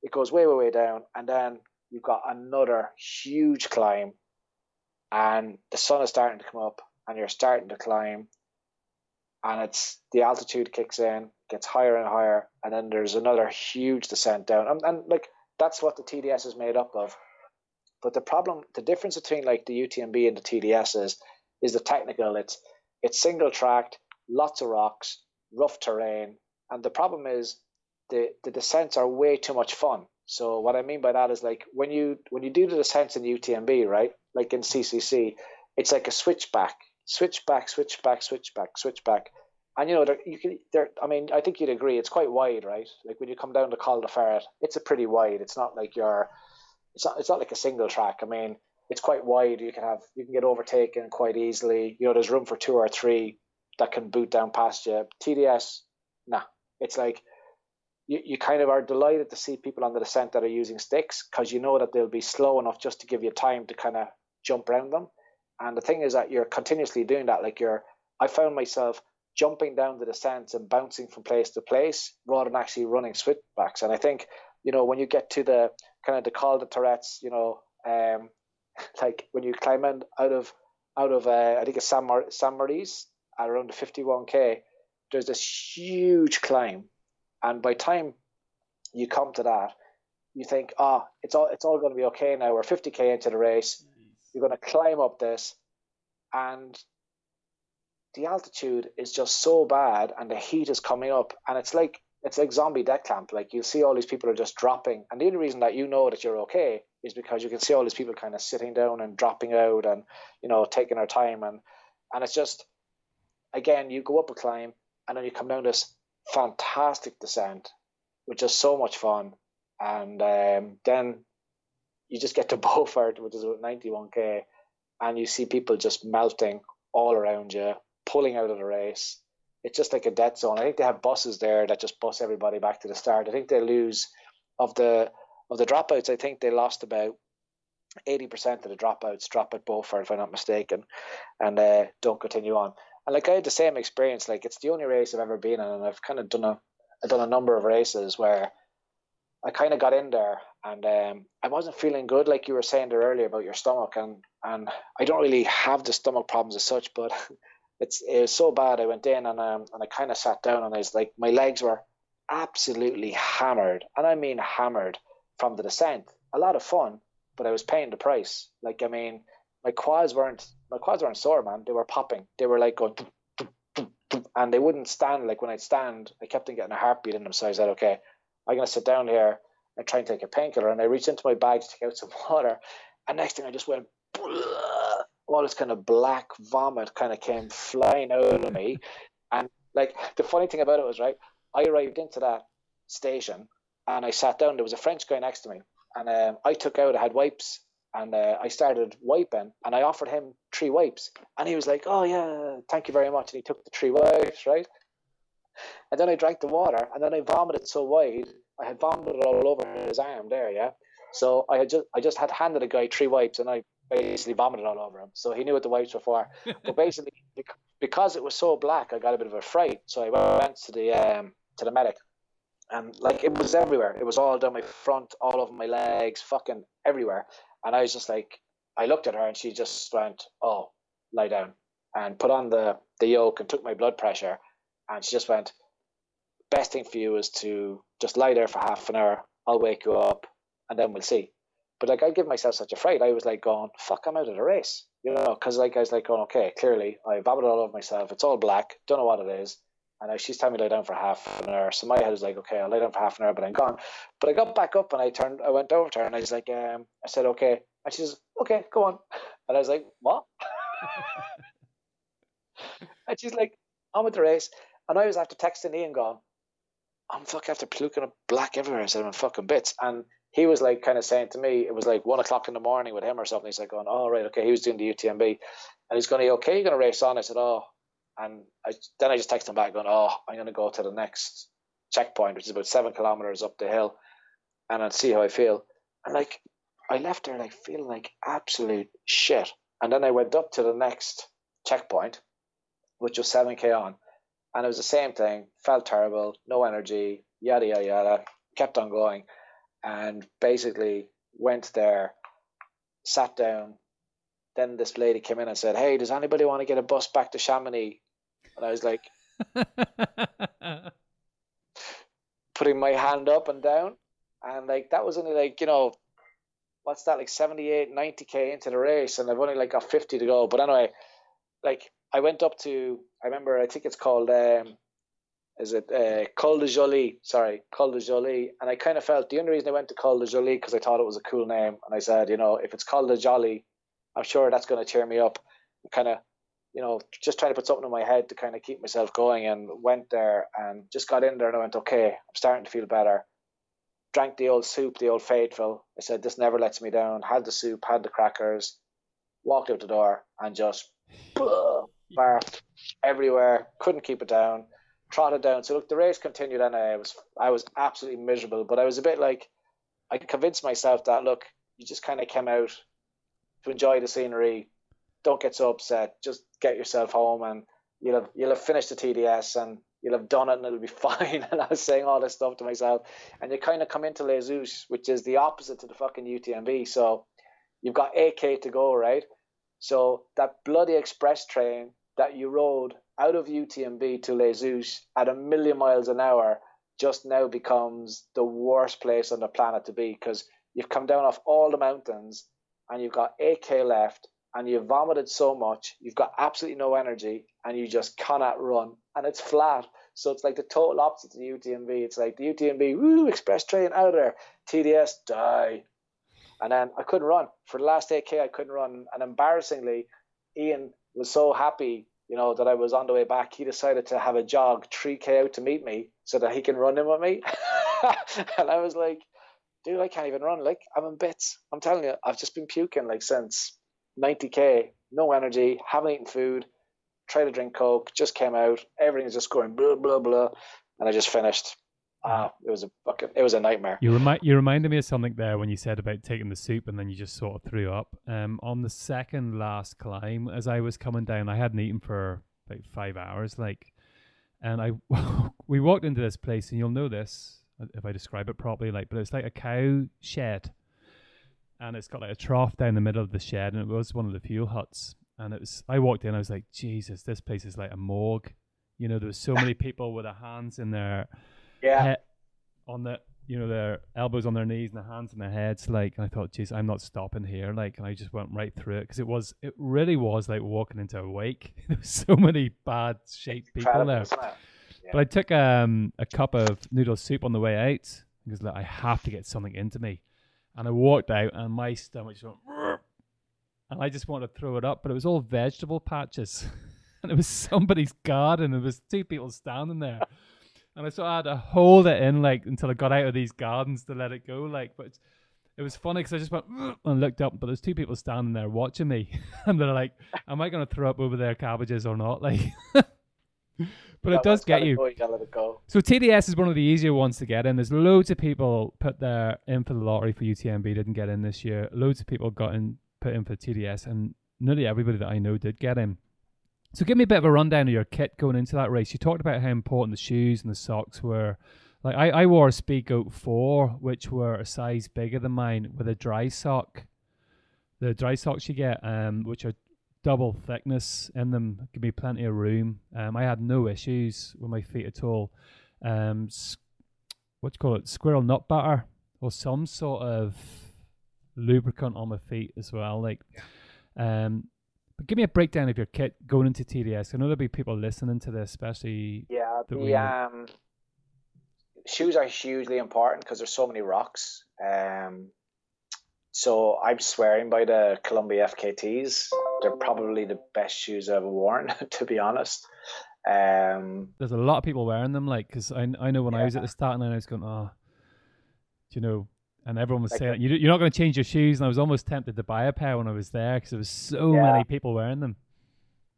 It goes way, way, way down, and then you've got another huge climb, and the sun is starting to come up, and you're starting to climb, and it's the altitude kicks in, gets higher and higher, and then there's another huge descent down. And, and like that's what the TDS is made up of. But the problem, the difference between like the UTMB and the TDS is, is the technical. It's it's single tracked, lots of rocks, rough terrain, and the problem is the the descents are way too much fun. So what I mean by that is like when you when you do the descents in UTMB, right? Like in CCC, it's like a switchback switch back, switch back, switch back, switch back. And you know, you can there. I mean, I think you'd agree. It's quite wide, right? Like when you come down to Col de Ferret, it's a pretty wide. It's not like you're. It's not. It's not like a single track. I mean, it's quite wide. You can have. You can get overtaken quite easily. You know, there's room for two or three that can boot down past you. TDS, nah. It's like you, you kind of are delighted to see people on the descent that are using sticks because you know that they'll be slow enough just to give you time to kind of jump around them. And the thing is that you're continuously doing that. Like you're, I found myself jumping down the descents and bouncing from place to place rather than actually running switchbacks. And I think, you know, when you get to the kind of the Col de Tourettes, you know, um, like when you climb in out of out of uh, I think it's San, Mar- San around the 51k, there's this huge climb, And by time you come to that, you think, oh, it's all it's all going to be okay now. We're 50k into the race. You're going to climb up this, and the altitude is just so bad, and the heat is coming up, and it's like it's like zombie death camp. Like you see all these people are just dropping, and the only reason that you know that you're okay is because you can see all these people kind of sitting down and dropping out, and you know taking their time, and and it's just again you go up a climb, and then you come down this fantastic descent, which is so much fun, and um, then you just get to Beaufort, which is about 91k, and you see people just melting all around you, pulling out of the race it's just like a dead zone. I think they have buses there that just bus everybody back to the start. I think they lose of the of the dropouts. I think they lost about eighty percent of the dropouts drop at Beaufort, if I'm not mistaken, and uh, don't continue on. And like I had the same experience. Like it's the only race I've ever been in, and I've kind of done a I've done a number of races where I kind of got in there and um, I wasn't feeling good, like you were saying there earlier about your stomach, and and I don't really have the stomach problems as such, but it's it was so bad. I went in and um, and I kind of sat down and I was like, my legs were absolutely hammered, and I mean hammered from the descent. A lot of fun, but I was paying the price. Like I mean, my quads weren't my quads weren't sore, man. They were popping. They were like going, and they wouldn't stand. Like when I'd stand, I kept on getting a heartbeat in them. So I said, okay, I'm gonna sit down here and try and take a painkiller. And I reached into my bag to take out some water, and next thing I just went all this kind of black vomit kind of came flying out of me. And like the funny thing about it was, right, I arrived into that station and I sat down. There was a French guy next to me, and um, I took out, I had wipes, and uh, I started wiping, and I offered him three wipes, and he was like, "Oh yeah, thank you very much," and he took the three wipes, right? And then I drank the water, and then I vomited so wide, I had vomited all over his arm there, yeah. So I had just I just had handed a guy three wipes, and I basically vomited all over him. So he knew what the wipes were for. but basically, because it was so black, I got a bit of a fright. So I went to the um, to the medic, and like it was everywhere. It was all down my front, all over my legs, fucking everywhere. And I was just like, I looked at her, and she just went, "Oh, lie down," and put on the the yoke and took my blood pressure, and she just went, "Best thing for you is to just lie there for half an hour. I'll wake you up, and then we'll see." But like I give myself such a fright. I was like going, fuck, I'm out of the race. You know, because like I was like going, okay, clearly I vomited all over myself. It's all black. Don't know what it is. And I, she's telling me to lie down for half an hour. So my head was like, okay, I'll lay down for half an hour, but I'm gone. But I got back up and I turned, I went over to her and I was like, um, I said, okay. And she says, okay, go on. And I was like, what? and she's like, I'm with the race. And I was after texting Ian going, I'm fucking after looking at black everywhere. I said, I'm in fucking bits. And he was like kind of saying to me, it was like one o'clock in the morning with him or something. He's like going, oh, right, okay. He was doing the UTMB and he's going, okay, you're going to race on. I said, oh, and I, then I just texted him back going, oh, I'm going to go to the next checkpoint, which is about seven kilometers up the hill and I'll see how I feel. And like, I left there like feeling like absolute shit. And then I went up to the next checkpoint, which was 7k on. And it was the same thing, felt terrible, no energy, yada, yada, yada, kept on going and basically went there, sat down. Then this lady came in and said, "Hey, does anybody want to get a bus back to Chamonix?" And I was like, putting my hand up and down, and like that was only like you know, what's that like 78, 90 k into the race, and I've only like got fifty to go. But anyway, like I went up to, I remember, I think it's called um, is it uh, Col de Jolie? Sorry, Col de Jolie. And I kind of felt the only reason I went to Col de Jolie because I thought it was a cool name, and I said, you know, if it's Col de Jolly, I'm sure that's going to cheer me up. Kind of, you know, just trying to put something in my head to kind of keep myself going, and went there and just got in there and I went, okay, I'm starting to feel better. Drank the old soup, the old faithful. I said, this never lets me down. Had the soup, had the crackers, walked out the door, and just barfed everywhere. Couldn't keep it down trotted down. So look, the race continued, and I was I was absolutely miserable. But I was a bit like I convinced myself that look, you just kind of came out to enjoy the scenery. Don't get so upset. Just get yourself home, and you'll have you'll have finished the TDS, and you'll have done it, and it'll be fine. and I was saying all this stuff to myself, and you kind of come into Les which is the opposite to the fucking UTMB. So you've got 8k to go, right? So that bloody express train that you rode out of UTMB to Les Houches at a million miles an hour just now becomes the worst place on the planet to be because you've come down off all the mountains and you've got 8k left and you've vomited so much, you've got absolutely no energy and you just cannot run and it's flat. So it's like the total opposite to the UTMB. It's like the UTMB, woo, express train out there. TDS, die. And then I couldn't run. For the last 8K, I couldn't run. And embarrassingly, Ian was so happy, you know, that I was on the way back. He decided to have a jog 3K out to meet me so that he can run in with me. and I was like, dude, I can't even run. Like, I'm in bits. I'm telling you, I've just been puking like since 90K, no energy, haven't eaten food, tried to drink Coke, just came out, everything's just going blah, blah, blah. And I just finished. Ah, it was a fucking, it was a nightmare. You remind you reminded me of something there when you said about taking the soup and then you just sort of threw up. Um, on the second last climb, as I was coming down, I hadn't eaten for like five hours, like, and I we walked into this place, and you'll know this if I describe it properly, like, but it's like a cow shed, and it's got like a trough down the middle of the shed, and it was one of the fuel huts, and it was. I walked in, I was like, Jesus, this place is like a morgue. You know, there was so many people with their hands in their yeah. On the you know their elbows on their knees and their hands on their heads like and i thought geez i'm not stopping here like and i just went right through it because it was it really was like walking into a wake. There was so many bad shaped people there. yeah. but i took um a cup of noodle soup on the way out because like, i have to get something into me. And i walked out and my stomach just went and i just wanted to throw it up but it was all vegetable patches. And it was somebody's garden. There was two people standing there and I sort of had to hold it in like until I got out of these gardens to let it go. Like, but it was funny because I just went and looked up, but there's two people standing there watching me, and they're like, "Am I going to throw up over their cabbages or not?" Like, but it does get you. Go, you let it go. So TDS is one of the easier ones to get in. There's loads of people put their in for the lottery for UTMB didn't get in this year. Loads of people got in put in for TDS, and nearly everybody that I know did get in. So give me a bit of a rundown of your kit going into that race. You talked about how important the shoes and the socks were. Like I, I wore a Speedgoat four, which were a size bigger than mine, with a dry sock. The dry socks you get, um, which are double thickness in them, give me plenty of room. Um, I had no issues with my feet at all. Um, what do you call it? Squirrel nut butter or some sort of lubricant on my feet as well. Like, um, but give me a breakdown of your kit going into TDS. I know there'll be people listening to this, especially. Yeah, the um, shoes are hugely important because there's so many rocks. Um, so I'm swearing by the Columbia FKTs. They're probably the best shoes I've ever worn, to be honest. Um, there's a lot of people wearing them, like because I I know when yeah. I was at the start line, I was going, oh, you know, and everyone was like saying you, you're not going to change your shoes. And i was almost tempted to buy a pair when i was there because there was so yeah. many people wearing them.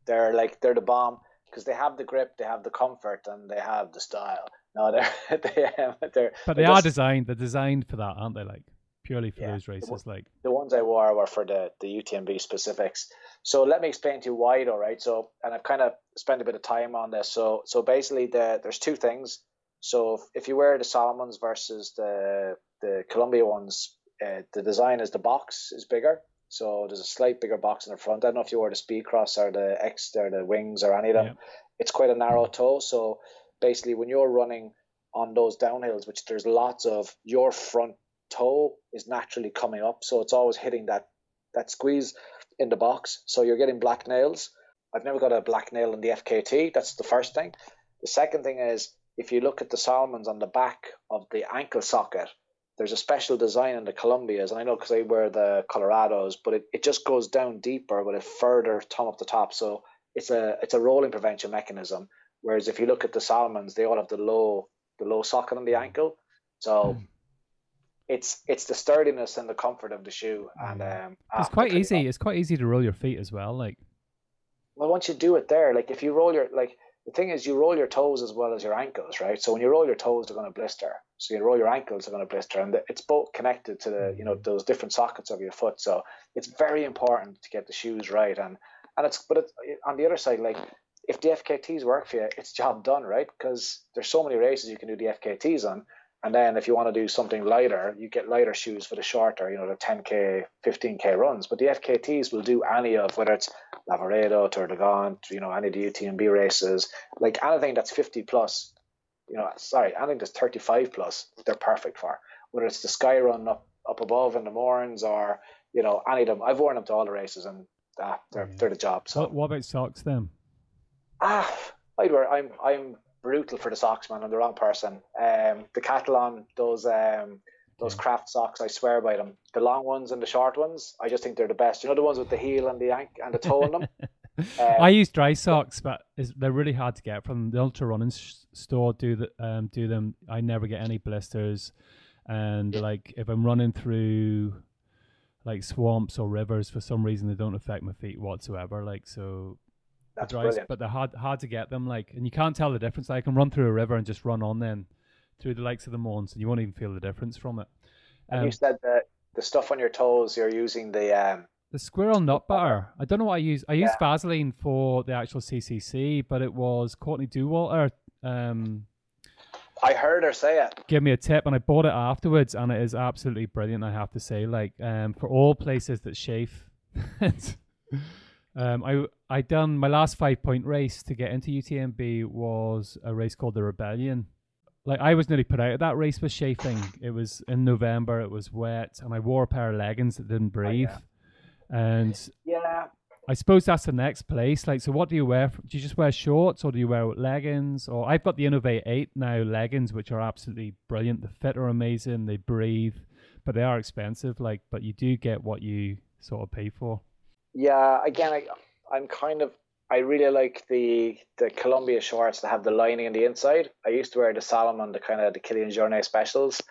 They're like they're the bomb because they have the grip they have the comfort and they have the style. No they're they, they're but they are just, designed they're designed for that aren't they? Like purely for yeah, those races the, like the ones i wore were for the the utmb specifics. So let me explain to you why though right? So and i've kind of spent a bit of time on this. So so basically the there's two things. So if, if you wear the salomons versus the the Columbia ones, uh, the design is the box is bigger. So there's a slight bigger box in the front. I don't know if you wear the Speedcross or the X or the wings or any of them. Yeah. It's quite a narrow toe. So basically, when you're running on those downhills, which there's lots of, your front toe is naturally coming up. So it's always hitting that that squeeze in the box. So you're getting black nails. I've never got a black nail in the FKT. That's the first thing. The second thing is if you look at the Salomons on the back of the ankle socket, there's a special design in the Columbias, and I know because I wear the Colorados, but it, it just goes down deeper with a further thumb up the top. So it's a it's a rolling prevention mechanism. Whereas if you look at the Salomons, they all have the low the low socket on the ankle. So mm. it's it's the sturdiness and the comfort of the shoe, and hmm. um, it's quite easy. It's quite easy to roll your feet as well. Like, well, once you do it there, like if you roll your like the thing is you roll your toes as well as your ankles, right? So when you roll your toes, they're going to blister. So you roll your ankles, they're going to blister, and it's both connected to the you know mm-hmm. those different sockets of your foot. So it's very important to get the shoes right, and and it's but it's, on the other side, like if the FKTs work for you, it's job done, right? Because there's so many races you can do the FKTs on. And then if you want to do something lighter, you get lighter shoes for the shorter, you know, the 10k, 15k runs. But the FKTs will do any of whether it's Lavaredo, Tour de Geant, you know, any of the UTMB races, like anything that's 50 plus, you know, sorry, anything that's 35 plus, they're perfect for. Whether it's the sky run up, up above in the mornings or, you know, any of them. I've worn them to all the races and uh, they're, yeah. they're the job. So what, what about socks then? Ah, I'd wear, I'm, I'm brutal for the socks, man. I'm the wrong person. Um, the Catalan those, um, those craft socks, I swear by them. The long ones and the short ones, I just think they're the best. You know the ones with the heel and the ankle and the toe in them. Um, I use dry socks, but they're really hard to get from the ultra running store. Do the um, do them. I never get any blisters, and like if I'm running through like swamps or rivers, for some reason they don't affect my feet whatsoever. Like so, that's dry, brilliant. But they're hard hard to get them. Like, and you can't tell the difference. Like, I can run through a river and just run on then through the likes of the Mons, and you won't even feel the difference from it. Um, and you um, said that the stuff on your toes, you're using the um, the squirrel nut butter. I don't know what I use. I used yeah. Vaseline for the actual CCC, but it was Courtney Dauwalter. Um, I heard her say it. Give me a tip, and I bought it afterwards, and it is absolutely brilliant. I have to say, like um, for all places that chafe. um, I I done my last five point race to get into UTMB was a race called the Rebellion. Like I was nearly put out of that race with chafing. It was in November. It was wet, and I wore a pair of leggings that didn't breathe. Oh, yeah and yeah, I suppose that's the next place. Like, so what do you wear? Do you just wear shorts or do you wear leggings? Or I've got the Inov-8 8 now leggings, which are absolutely brilliant. The fit are amazing. They breathe, but they are expensive. Like, but you do get what you sort of pay for. Yeah. Again, I, I'm kind of, I really like the the Columbia shorts that have the lining on the inside. I used to wear the Salomon, the kind of the Kilian Jornet specials.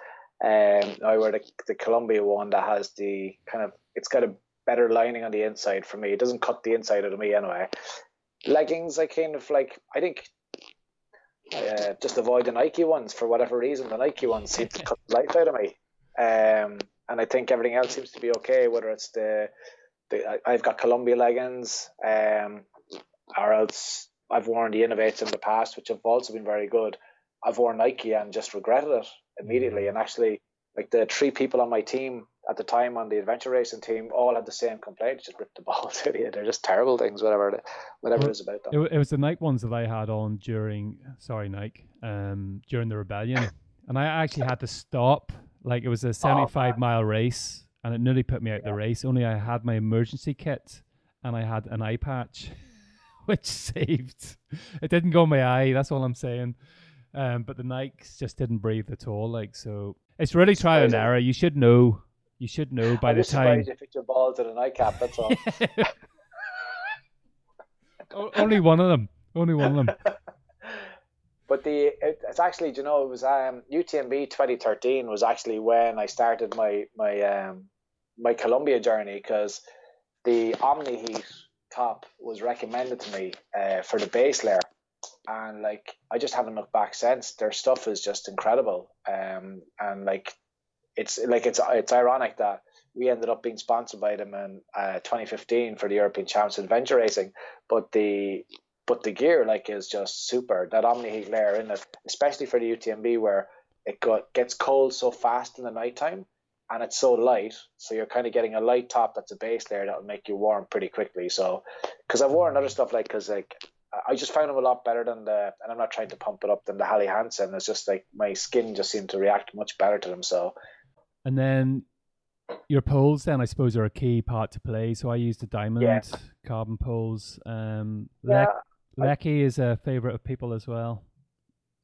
Um, I wear the, the Columbia one that has the kind of, it's got a better lining on the inside for me. It doesn't cut the inside out of me anyway. Leggings, I kind of like. I think uh, just avoid the Nike ones for whatever reason. The Nike ones seem to cut the life out of me. Um, and I think everything else seems to be okay. Whether it's the, the I've got Columbia leggings, um, or else I've worn the Inov-8s in the past, which have also been very good. I've worn Nike and just regretted it immediately. And actually, like the three people on my team at the time on the adventure racing team all had the same complaint just rip the balls out of you. They're just terrible things whatever whatever it is about them. it, it was the Nike ones that I had on during sorry Nike um during the rebellion. And I actually had to stop. Like it was a 75 oh, mile race and it nearly put me out yeah. the race only I had my emergency kit and I had an eye patch which saved it didn't go in my eye that's all I'm saying um, but the Nikes just didn't breathe at all like so it's really trial and error you should know you should know by I'm the time. You fit your balls in a nightcap. That's all. Only one of them. Only one of them. but the it, it's actually, you know, it was um, UTMB 2013 was actually when I started my my um, my Columbia journey because the Omni Heat top was recommended to me uh, for the base layer, and like I just haven't looked back since. Their stuff is just incredible, um, and like it's like it's it's ironic that we ended up being sponsored by them in uh, 2015 for the European Champs Adventure Racing, but the but the gear like is just super. That Omni Heat layer in it, especially for the UTMB where it got gets cold so fast in the nighttime and it's so light, so you're kind of getting a light top that's a base layer that will make you warm pretty quickly. So, because I've worn other stuff like because like I just found them a lot better than the, and I'm not trying to pump it up than the Helly Hansen. It's just like my skin just seemed to react much better to them. So and then your poles, then I suppose, are a key part to play. So I use the diamond yeah. carbon poles. Um, yeah, Le- Leki is a favorite of people as well.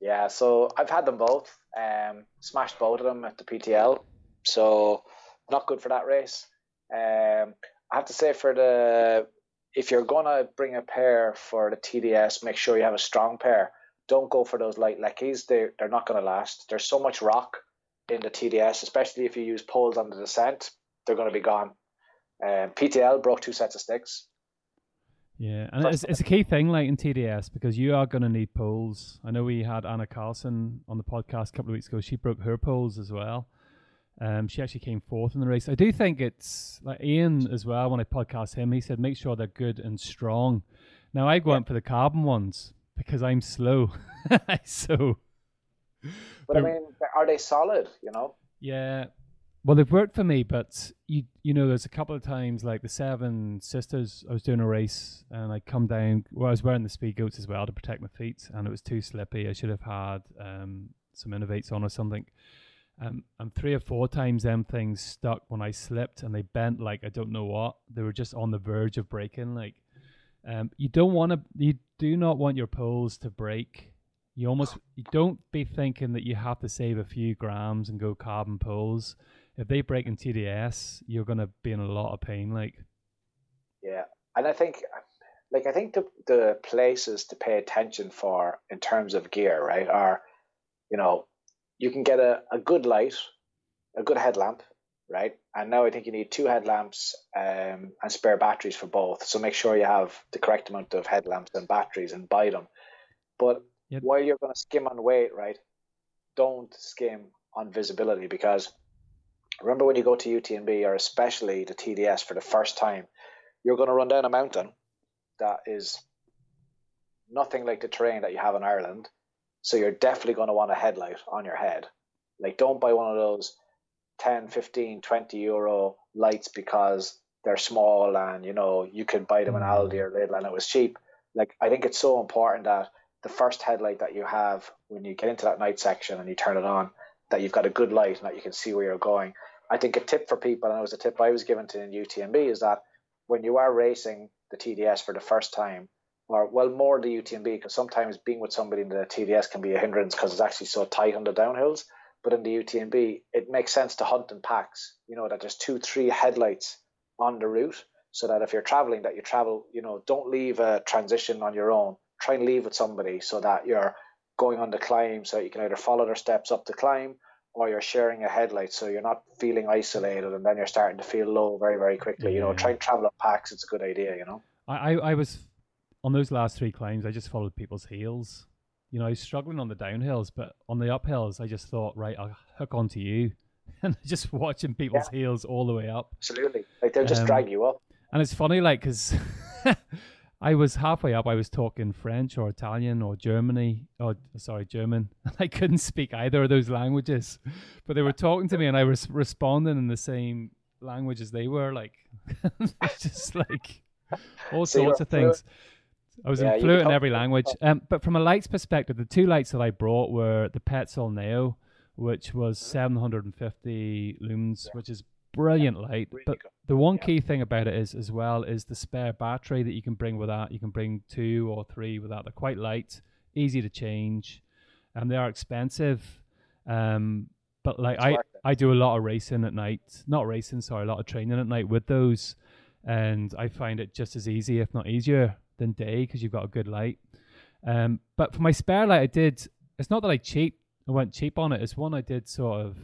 Yeah, so I've had them both. Um, smashed both of them at the PTL. So not good for that race. Um, I have to say for the if you're gonna bring a pair for the TDS, make sure you have a strong pair. Don't go for those light Lekis; They they're not gonna last. There's so much rock in the TDS, especially if you use poles on the descent, they're going to be gone. Um, PTL broke two sets of sticks. Yeah, and it's, it's a key thing like in TDS because you are going to need poles. I know we had Anna Carlson on the podcast a couple of weeks ago. She broke her poles as well. Um, she actually came fourth in the race. I do think it's like Ian as well. When I podcast him, he said make sure they're good and strong. Now I went yeah. for the carbon ones because I'm slow, so but I mean, are they solid? You know. Yeah, Well, they've worked for me, but you you know, there's a couple of times like the Seven Sisters. I was doing a race and I come down. Well, I was wearing the Speedgoats as well to protect my feet, and it was too slippy. I should have had um, some Inov-8s on or something. Um, and three or four times them things stuck when I slipped and they bent like I don't know what. They were just on the verge of breaking. Like, um, you don't want to. You do not want your poles to break. You almost you don't be thinking that you have to save a few grams and go carbon poles if they break in TDS, you're gonna be in a lot of pain. Like, yeah, and I think, like, I think the the places to pay attention for in terms of gear, right, are, you know, you can get a, a good light, a good headlamp, right, and now I think you need two headlamps um, and spare batteries for both. So make sure you have the correct amount of headlamps and batteries and buy them. But yep. while you're going to skim on weight, right, don't skim on visibility because remember when you go to UTMB or especially the TDS for the first time, you're going to run down a mountain that is nothing like the terrain that you have in Ireland. So you're definitely going to want a headlight on your head. Like, don't buy one of those 10, 15, 20 euro lights because they're small and, you know, you could buy them in mm. Aldi or Lidl and it was cheap. Like, I think it's so important that the first headlight that you have when you get into that night section and you turn it on that you've got a good light and that you can see where you're going. I think a tip for people, and it was a tip I was given to in UTMB, is that when you are racing the TDS for the first time, or well, more the UTMB, because sometimes being with somebody in the TDS can be a hindrance because it's actually so tight on the downhills. But in the UTMB, it makes sense to hunt in packs. You know that there's two, three headlights on the route, so that if you're traveling, that you travel. You know, don't leave a transition on your own. Try and leave with somebody so that you're going on the climb, so you can either follow their steps up the climb or you're sharing a headlight so you're not feeling isolated and then you're starting to feel low very very quickly. Yeah. you know try and travel up packs it's a good idea you know? I, I was on those last three climbs i just followed people's heels. You know i was struggling on the downhills but on the uphills i just thought right i'll hook onto you. And just watching people's yeah. heels all the way up. Absolutely. Like they'll just um, drag you up. and it's funny like because I was halfway up. I was talking French or Italian or Germany. Oh, sorry, German. I couldn't speak either of those languages, but they were talking to me, and I was responding in the same language as they were. Like, just like all so sorts of things. I was yeah, fluent in every language. Um, but from a lights perspective, the two lights that I brought were the Petzl NAO, which was 750 lumens, yeah. which is brilliant light. Really but the one yeah. key thing about it is as well is the spare battery that you can bring with that. You can bring two or three with that. They're quite light, easy to change, and they are expensive. Um, but like I, I do a lot of racing at night. Not racing, sorry, a lot of training at night with those, and I find it just as easy, if not easier, than day because you've got a good light. Um, but for my spare light, I did. It's not that I cheap. I went cheap on it. It's one I did sort of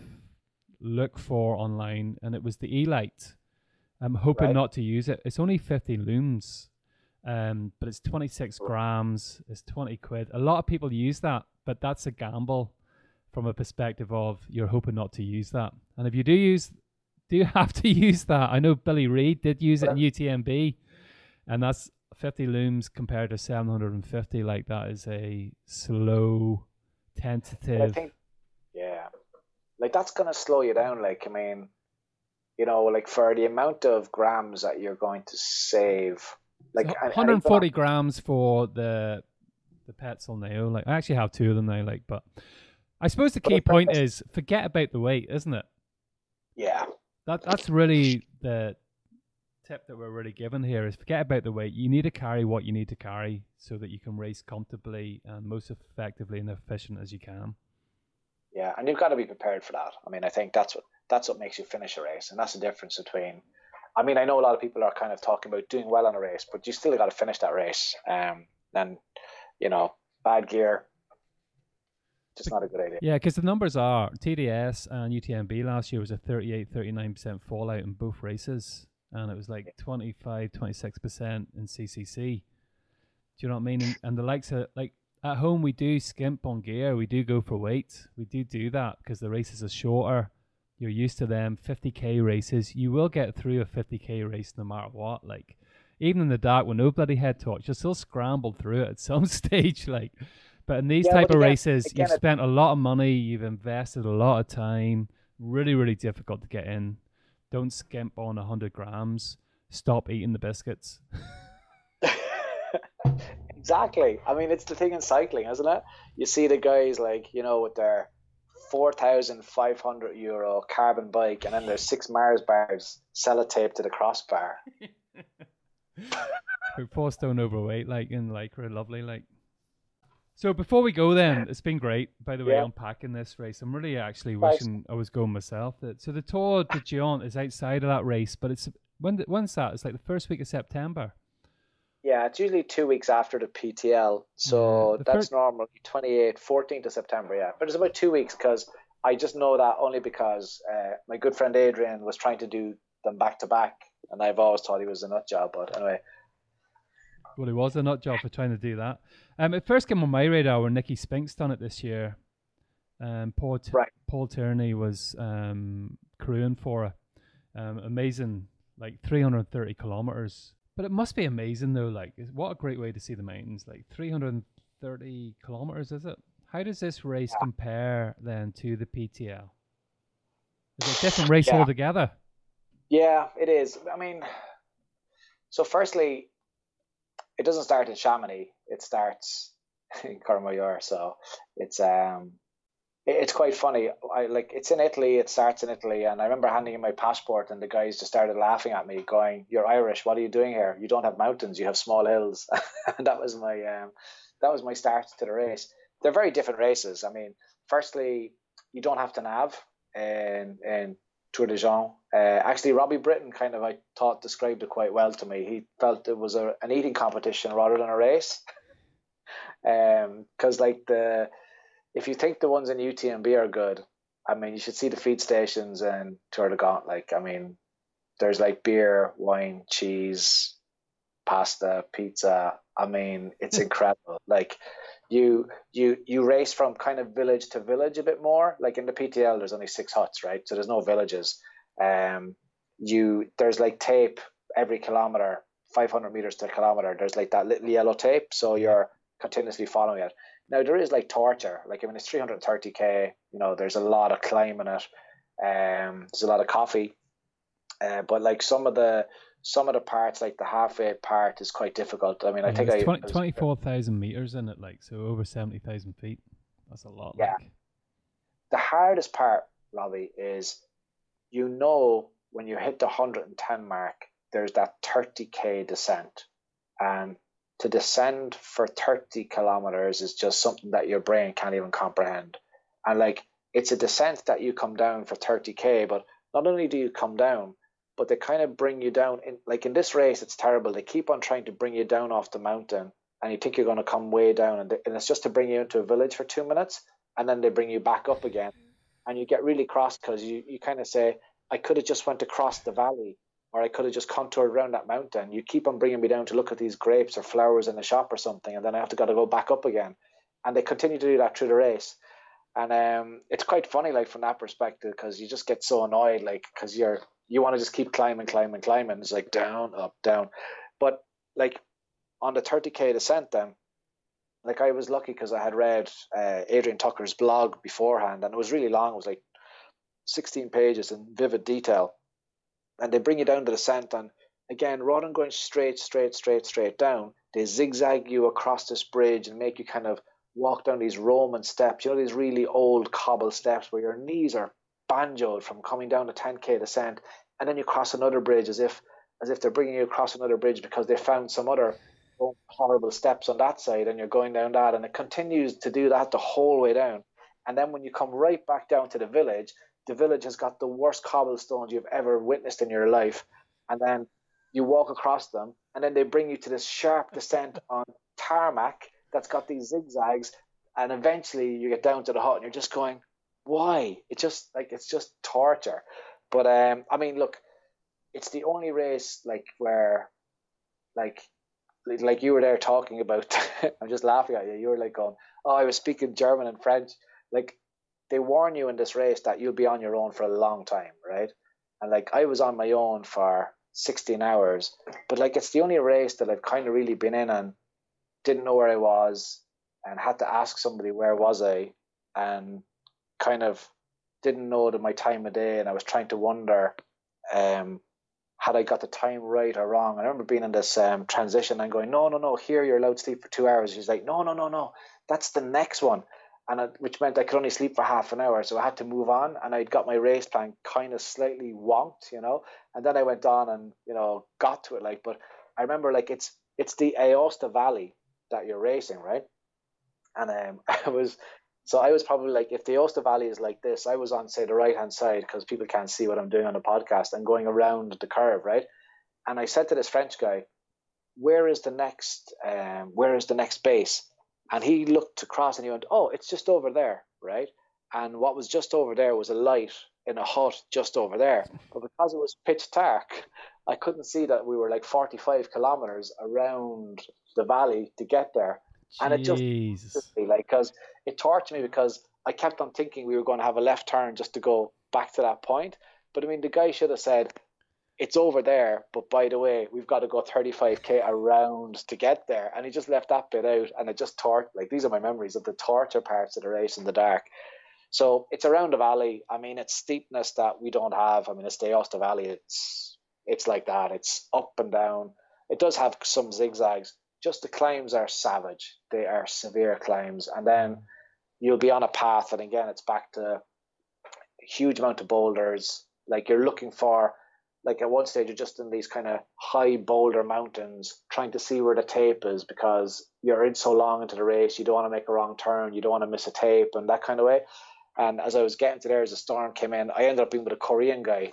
look for online, and it was the e+LITE. I'm hoping right. not to use it. It's only 50 looms, um, but it's 26 grams. It's 20 quid. A lot of people use that, but that's a gamble from a perspective of you're hoping not to use that. And if you do use, do you have to use that? I know Billy Reid did use it in UTMB, and that's 50 looms compared to 750. Like that is a slow, tentative. Think, yeah, like that's gonna slow you down. Like I mean, you know, like for the amount of grams that you're going to save, like so 140 grams for the the Petzl NAO. Like I actually have two of them now. Like, but I suppose the key point is forget about the weight, isn't it? Yeah. That that's really the tip that we're really given here is forget about the weight. You need to carry what you need to carry so that you can race comfortably and most effectively and efficient as you can. Yeah, and you've got to be prepared for that. I mean, I think that's what that's what makes you finish a race, and that's the difference between. I mean, I know a lot of people are kind of talking about doing well on a race, but you still got to finish that race. Um, and you know, bad gear, just not a good idea. Yeah, because the numbers are TDS and UTMB last year was a 38, 39% fallout in both races, and it was like 25, 26% in CCC. Do you know what I mean? And, and the likes of like at home we do skimp on gear. We do go for weight. We do do that because the races are shorter. You're used to them. 50k races. You will get through a 50k race no matter what. Like even in the dark with no bloody head torch, you're still scrambled through it at some stage. Like, but in these yeah, type of again, races, again, you've spent a lot of money. You've invested a lot of time. Really, really difficult to get in. Don't skimp on 100 grams. Stop eating the biscuits. exactly. I mean, it's the thing in cycling, isn't it? You see the guys like, you know, with their 4,500 euro carbon bike and then there's six Mars bars sellotaped to the crossbar. We're four stone overweight, like, and like, we're lovely, like. So before we go, then it's been great. By the way, Yeah. unpacking this race, I'm really actually wishing I was going myself. Uh, so the Tour de Géant is outside of that race, but it's when when's that? It's like the first week of September. Yeah, it's usually two weeks after the PTL. So Yeah, that's normally 28, 14th of September, yeah. But it's about two weeks because I just know that only because uh, my good friend Adrian was trying to do them back to back. And I've always thought he was a nut job. But anyway, Well, he was a nut job for trying to do that. Um, it first came on my radar when Nicky Spinks done it this year. Um, Paul T- Right. Paul Tierney was um, crewing for it. Um, amazing, like 330 kilometers. But it must be amazing though. Like, what a great way to see the mountains. Like 330 kilometers, is it? How does this race compare then to the PTL? Is it a different race Yeah. altogether? yeah, it is. I mean, so firstly, it doesn't start in Chamonix. It starts in Courmayeur. So it's um, it's quite funny. I like it's in Italy. It starts in Italy, and I remember handing in my passport, and the guys just started laughing at me, going, "You're Irish. What are you doing here? You don't have mountains. You have small hills." and that was my um, that was my start to the race. They're very different races. I mean, firstly, you don't have to nav in in Tour de Geant. Uh, actually, Robbie Britton kind of I thought described it quite well to me. He felt it was a, an eating competition rather than a race. Um, because like the if you think the ones in UTMB are good, I mean, you should see the feed stations and Tour de Geant. Like, I mean, there's like beer, wine, cheese, pasta, pizza. I mean, it's incredible. Like, you you you race from kind of village to village a bit more. Like in the PTL, there's only six huts, right? So there's no villages. Um, you there's like tape every kilometer, 500 meters to a kilometer. There's like that little yellow tape, so you're continuously following it. Now there is like torture. Like I mean, it's 330k. You know, there's a lot of climbing it. Um, there's a lot of coffee. Uh, but like some of the some of the parts, like the halfway part, is quite difficult. I mean, I think it's I 20, I was- 24,000 meters in it, like so over 70,000 feet. That's a lot. Yeah. Like. the hardest part, Robbie, is you know when you hit the 110 mark, there's that 30k descent. And to descend for 30 kilometers is just something that your brain can't even comprehend. And like, it's a descent that you come down for 30k, but not only do you come down, but they kind of bring you down. In like in this race, it's terrible. They keep on trying to bring you down off the mountain, and you think you're going to come way down, and, they, and it's just to bring you into a village for two minutes, and then they bring you back up again, and you get really cross because you, you kind of say, I could have just went across the valley, or I could have just contoured around that mountain. You keep on bringing me down to look at these grapes or flowers in the shop or something, and then I have to got to go back up again, and they continue to do that through the race. And um, it's quite funny, like from that perspective, because you just get so annoyed, like because you're you want to just keep climbing, climbing, climbing. It's like down, up, down. But like on the 30k descent, then, like I was lucky because I had read uh, Adrian Tucker's blog beforehand, and it was really long. It was like 16 pages in vivid detail, and they bring you down to the descent. And again, rather than going straight, straight, straight, straight down, they zigzag you across this bridge and make you kind of walk down these Roman steps. You know these really old cobble steps where your knees are banjoed from coming down the 10k descent, and then you cross another bridge as if as if they're bringing you across another bridge because they found some other horrible steps on that side, and you're going down that, and it continues to do that the whole way down. And then when you come right back down to the village, the village has got the worst cobblestones you've ever witnessed in your life, and then you walk across them, and then they bring you to this sharp descent on tarmac that's got these zigzags, and eventually you get down to the hut, and you're just going, why? It's just like it's just torture. But um, I mean, look, it's the only race like where, like, like- you were there talking about. I'm just laughing at you. You were like going, "Oh, I was speaking German and French." Like, they warn you in this race that you'll be on your own for a long time, right? And like, I was on my own for 16 hours, but like, it's the only race that I've kind of really been in and didn't know where I was, and had to ask somebody where was I, and kind of didn't know my time of day, and I was trying to wonder, um, had I got the time right or wrong. I remember being in this um, transition and going, no, no, no, here you're allowed to sleep for two hours. She's like, no, no, no, no, that's the next one. And I, which meant I could only sleep for half an hour, so I had to move on. And I'd got my race plan kind of slightly wonked, you know. And then I went on and you know got to it, like. But I remember like it's it's the Aosta Valley that you're racing, right? And um, I was so I was probably like, if the Aosta Valley is like this, I was on say the right hand side because people can't see what I'm doing on the podcast and going around the curve, right? And I said to this French guy, "Where is the next? Um, where is the next base?" And he looked across and he went, "Oh, it's just over there, right?" And what was just over there was a light in a hut just over there. But because it was pitch dark, I couldn't see that we were like 45 kilometers around the valley to get there. And it just like because it tortured me because I kept on thinking we were going to have a left turn just to go back to that point. But I mean, the guy should have said, "It's over there." But by the way, we've got to go 35k around to get there, and he just left that bit out, and it just taught. Like these are my memories of the torture parts of the race in the dark. So it's around the valley. I mean, it's steepness that we don't have. I mean, it's the Aosta Valley. It's it's like that. It's up and down. It does have some zigzags. Just the climbs are savage. They are severe climbs, and then you'll be on a path, and again, it's back to a huge amount of boulders. Like you're looking for, like at one stage, you're just in these kind of high boulder mountains, trying to see where the tape is because you're in so long into the race. You don't want to make a wrong turn. You don't want to miss a tape, and that kind of way. And as I was getting to there, as the storm came in, I ended up being with a Korean guy.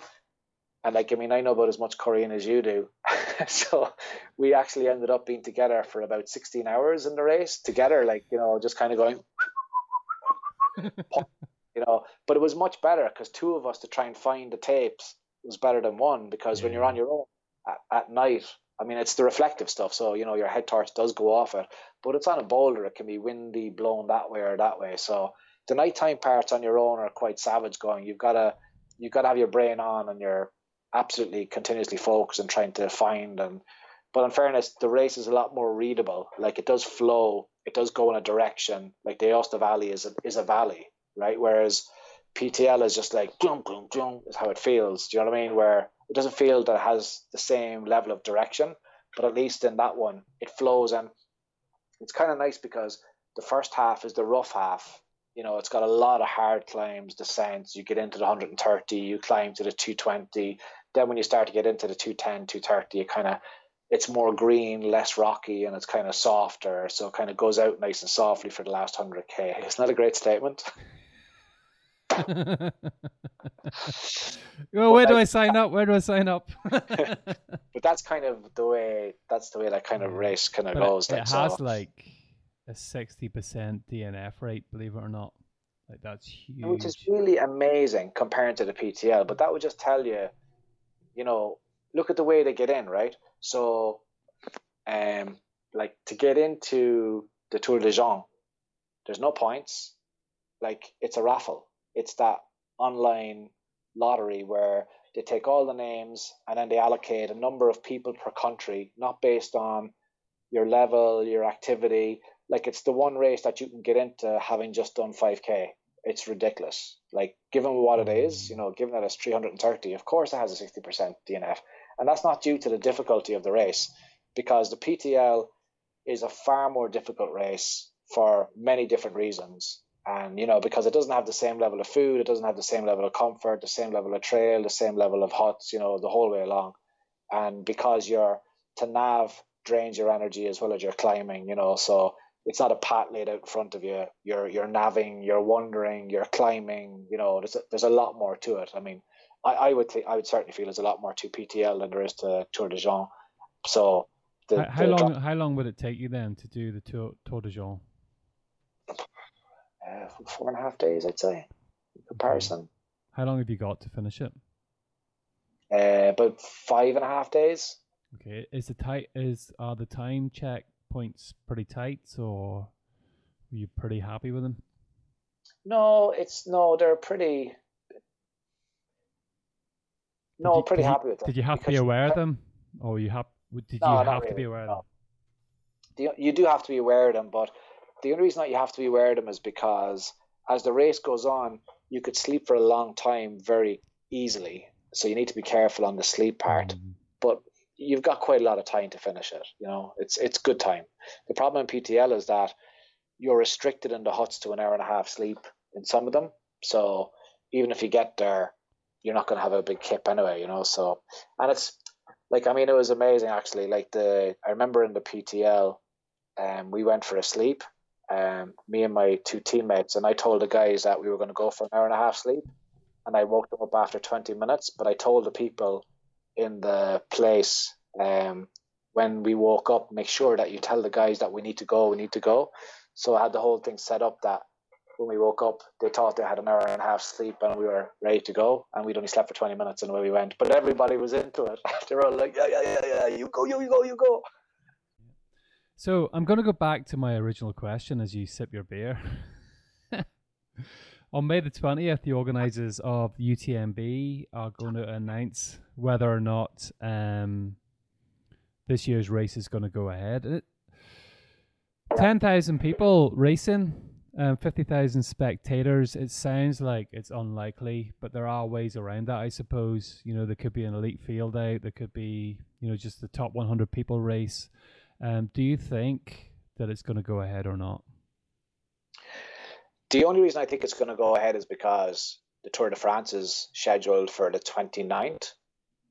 And like, I mean, I know about as much Korean as you do. so we actually ended up being together for about 16 hours in the race together, like, you know, just kind of going, you know, but it was much better because two of us to try and find the tapes was better than one because yeah. when you're on your own at, at night, I mean, it's the reflective stuff. So, you know, your head torch does go off it, but it's on a boulder. It can be windy, blown that way or that way. So, the nighttime parts on your own are quite savage going. You've got to you've got to have your brain on and you're absolutely continuously focused and trying to find and but in fairness, the race is a lot more readable. Like it does flow, it does go in a direction. Like the Aosta Valley is a, is a valley, right? Whereas PTL is just like boom, boom, boom, is how it feels. Do you know what I mean? Where it doesn't feel that it has the same level of direction, but at least in that one, it flows and it's kind of nice because the first half is the rough half you know, it's got a lot of hard climbs, descents. You get into the 130, you climb to the 220. Then when you start to get into the 210, 230, it kind of it's more green, less rocky, and it's kind of softer. So it kind of goes out nice and softly for the last 100k. Isn't that a great statement? well, where do I sign up? Where do I sign up? but that's kind of the way. That's the way that kind of race kind of but goes. It, it has so. like a sixty percent DNF rate, believe it or not. Like that's huge. Which is really amazing compared to the PTL. But that would just tell you, you know, look at the way they get in, right? So, um, like to get into the Tour de Geant, there's no points. Like it's a raffle. It's that online lottery where they take all the names and then they allocate a number of people per country, not based on your level, your activity, like it's the one race that you can get into having just done 5k it's ridiculous. Like given what it is you know given that it's 330 of course it has a 60% dnf and that's not due to the difficulty of the race because the ptl is a far more difficult race for many different reasons and you know because it doesn't have the same level of food it doesn't have the same level of comfort the same level of trail the same level of huts you know the whole way along and because your to nav drains your energy as well as your climbing you know so it's not a path laid out in front of you. You're you're naving, you're wandering, you're climbing. You know, there's a, there's a lot more to it. I mean, I, I would think I would certainly feel there's a lot more to PTL than there is to Tour de Geant. So, the, how, the long how long would it take you then to do the Tour, Tour de Geant? Uh, four and a half days, I'd say. In comparison. How long have you got to finish it? Uh, about five and a half days. Okay, is the tight is are the time check points pretty tight, or were you pretty happy with them? No, it's no, they're pretty. No, you, pretty happy you, with them. Did you have to be aware of them, or you have? Did no, you have really, to be aware no. of them? You do have to be aware of them, but the only reason that you have to be aware of them is because as the race goes on, you could sleep for a long time very easily. So you need to be careful on the sleep part. Mm. But you've got quite a lot of time to finish it. You know, it's it's good time. The problem in PTL is that you're restricted in the huts to an hour and a half sleep in some of them. So even if you get there, you're not going to have a big kip anyway. You know, so and it's like I mean, it was amazing actually. Like the I remember in the PTL, um, we went for a sleep. Um, me and my two teammates, and I told the guys that we were going to go for an hour and a half sleep, and I woke them up after 20 minutes. But I told the people in the place um, when we woke up, make sure that you tell the guys that we need to go, we need to go. So I had the whole thing set up that when we woke up, they thought they had an hour and a half sleep and we were ready to go. And we'd only slept for 20 minutes and away we went. But everybody was into it. they were all like, yeah, yeah, yeah, yeah, you go, you, you go, you go. So I'm going to go back to my original question as you sip your beer. On May the 20th, the organisers of UTMB are going to announce whether or not um, this year's race is going to go ahead. 10,000 people racing um, 50,000 spectators. It sounds like it's unlikely, but there are ways around that, I suppose. You know, there could be an elite field out, there could be, you know, just the top 100 people race. Um, do you think that it's going to go ahead or not? The only reason I think it's going to go ahead is because the Tour de France is scheduled for the 29th.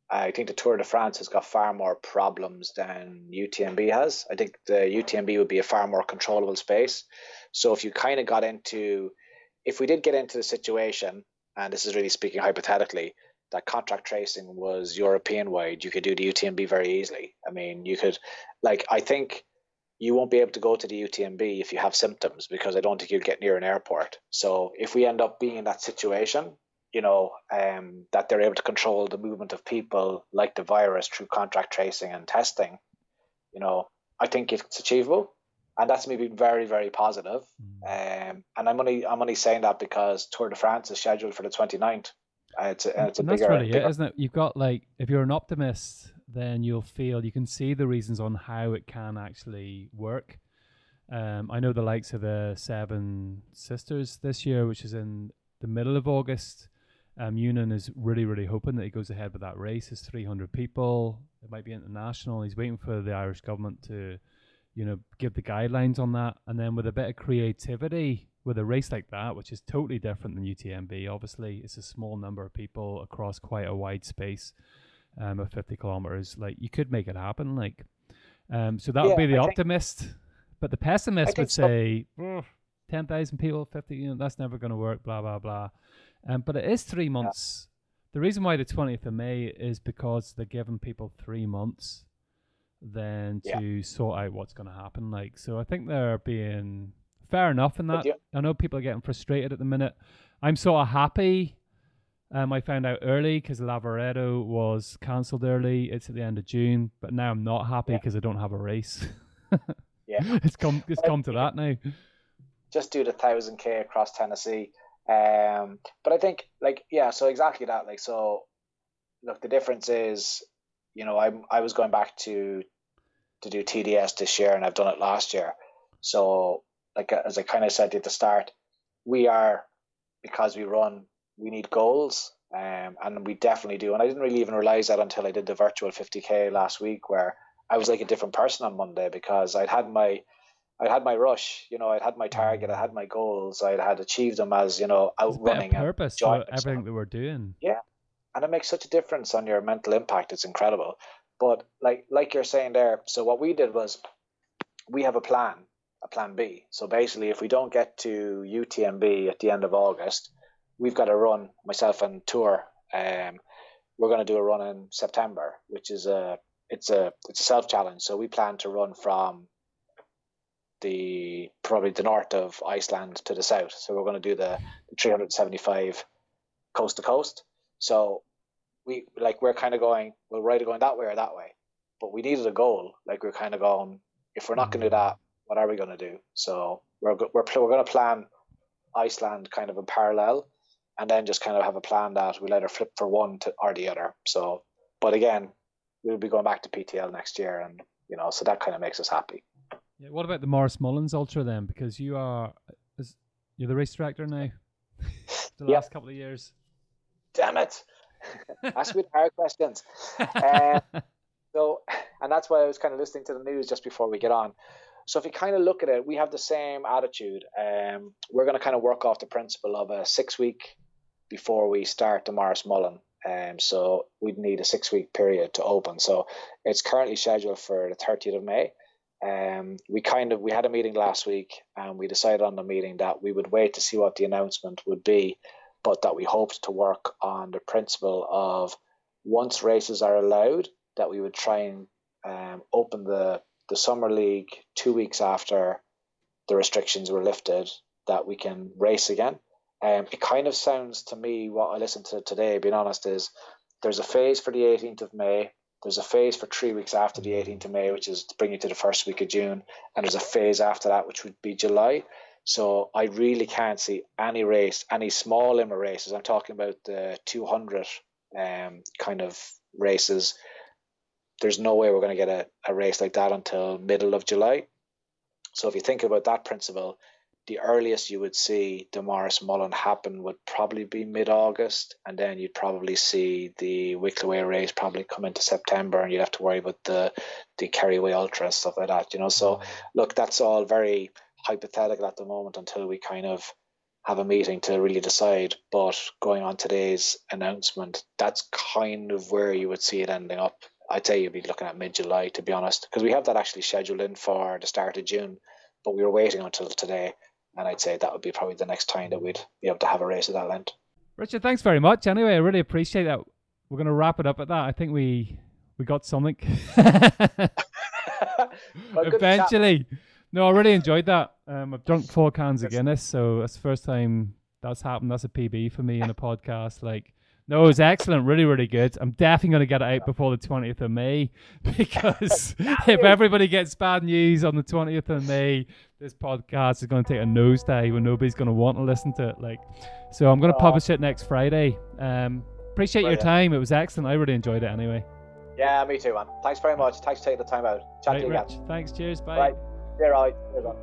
I think the Tour de France has got far more problems than UTMB has. I think the UTMB would be a far more controllable space. So if you kind of got into, if we did get into the situation, and this is really speaking hypothetically, that contract tracing was European wide, you could do the UTMB very easily. I mean, you could, like, I think you won't be able to go to the UTMB if you have symptoms because I don't think you'll get near an airport. So if we end up being in that situation, you know, um, that they're able to control the movement of people like the virus through contract tracing and testing, you know, I think it's achievable and that's maybe very very positive. Mm. Um, and I'm only I'm only saying that because Tour de France is scheduled for the 29th. It's a, it's a that's bigger, really bigger... it, isn't it? You've got like if you're an optimist, then you'll feel you can see the reasons on how it can actually work. Um, I know the likes of the Seven Sisters this year, which is in the middle of August. Um, is really, really hoping that he goes ahead with that race. It's 300 people. It might be international. He's waiting for the Irish government to you know, give the guidelines on that. And then with a bit of creativity with a race like that, which is totally different than UTMB, obviously, it's a small number of people across quite a wide space um, of 50 kilometers. Like, you could make it happen. Like, um, so that yeah, would be the I optimist. Think, but the pessimist would say, 10,000 people, 50, you know, that's never going to work, blah, blah, blah. Um, but it is three months. Yeah. The reason why the 20th of May is because they're giving people three months than to yeah. sort out what's going to happen. Like, so I think they're being fair enough in that. I know people are getting frustrated at the minute. I'm sort of happy. Um, I found out early because Lavaredo was cancelled early. It's at the end of June, but now I'm not happy because yeah. I don't have a race. yeah, it's come it's come to that now. Just do the thousand k across Tennessee. Um, but I think like yeah, so exactly that. Like so, look, the difference is you know, I'm I was going back to to do TDS this year, and I've done it last year. So, like as I kind of said at the start, we are because we run, we need goals, um, and we definitely do. And I didn't really even realize that until I did the virtual 50k last week, where I was like a different person on Monday because I'd had my I had my rush, you know, I'd had my target, I had my goals, I had achieved them as, you know, outrunning. purpose to everything that we're doing. Yeah, and it makes such a difference on your mental impact. It's incredible. But like like you're saying there, so what we did was we have a plan, a plan B. So basically, if we don't get to UTMB at the end of August, we've got to run myself and tour. Um, we're going to do a run in September, which is a it's a it's a self challenge. So we plan to run from the probably the north of Iceland to the south. So we're going to do the, the 375 coast to coast. So we like we're kind of going we're either going that way or that way, but we needed a goal. Like we're kind of going, if we're not going to do that, what are we going to do? So we're we're we're going to plan Iceland kind of in parallel, and then just kind of have a plan that we'll either flip for one to or the other. So, but again, we'll be going back to PTL next year, and you know, so that kind of makes us happy. Yeah. What about the Maurice Mullins Ultra then? Because you are, is, you're the race director now. the last couple of years? Damn it! Ask me the hard questions. Uh, so, and that's why I was kind of listening to the news just before we get on. So if you kind of look at it, we have the same attitude. Um, we're going to kind of work off the principle of a six week before we start the Maurice Mullin. Um, so we'd need a six week period to open. So it's currently scheduled for the 30th of May. Um, we kind of we had a meeting last week and we decided on the meeting that we would wait to see what the announcement would be, but that we hoped to work on the principle of once races are allowed, that we would try and um, open the the summer league two weeks after the restrictions were lifted, that we can race again. Um, it kind of sounds to me what I listened to today, being honest, is there's a phase for the 18th of May. There's a phase for three weeks after the 18th of May, which is to bring you to the first week of June. And there's a phase after that, which would be July. So I really can't see any race, any small limit races. I'm talking about the 200 um, kind of races. There's no way we're going to get a, a race like that until middle of July. So if you think about that principle, the earliest you would see the Maurice Mullin happen would probably be mid August, and then you'd probably see the Wicklow race probably come into September, and you'd have to worry about the the Kerry Way Ultra and stuff like that. You know, so look, that's all very hypothetical at the moment until we kind of have a meeting to really decide. But going on today's announcement, that's kind of where you would see it ending up. I'd say you'd be looking at mid July, to be honest, because we have that actually scheduled in for the start of June, but we were waiting until today and I'd say that would be probably the next time that we'd be able to have a race at that length. Richard, thanks very much. Anyway, I really appreciate that. We're going to wrap it up at that. I think we we got something. well, Eventually. No, I really enjoyed that. Um, I've drunk four cans of Guinness, so that's the first time that's happened. That's a PB for me in a podcast. Like, no, it was excellent. Really, really good. I'm definitely going to get it out before the 20th of May because if everybody gets bad news on the 20th of May, this podcast is going to take a nosedive and nobody's going to want to listen to it. Like, so I'm going to publish it next Friday. Um, appreciate your time. It was excellent. I really enjoyed it anyway. Yeah, me too, man. Thanks very much. Thanks for taking the time out. Chat right, to you Rich. Thanks. Cheers. Bye. Right. Yeah, right. Cheers, man.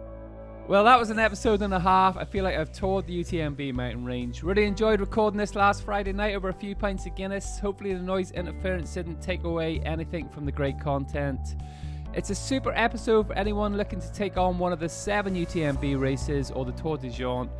Well, that was an episode and a half. I feel like I've toured the UTMB mountain range. Really enjoyed recording this last Friday night over a few pints of Guinness. Hopefully, the noise interference didn't take away anything from the great content. It's a super episode for anyone looking to take on one of the seven UTMB races or the Tour de Géant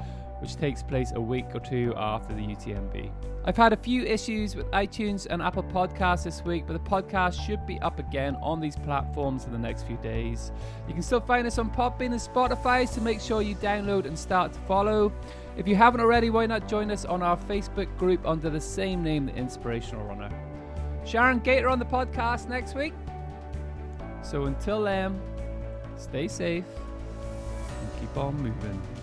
which takes place a week or two after the UTMB. I've had a few issues with iTunes and Apple Podcasts this week, but the podcast should be up again on these platforms in the next few days. You can still find us on Podbean and Spotify, so make sure you download and start to follow. If you haven't already, why not join us on our Facebook group under the same name, The Inspirational Runner? Sharon Gaytor on the podcast next week. So until then, stay safe and keep on moving.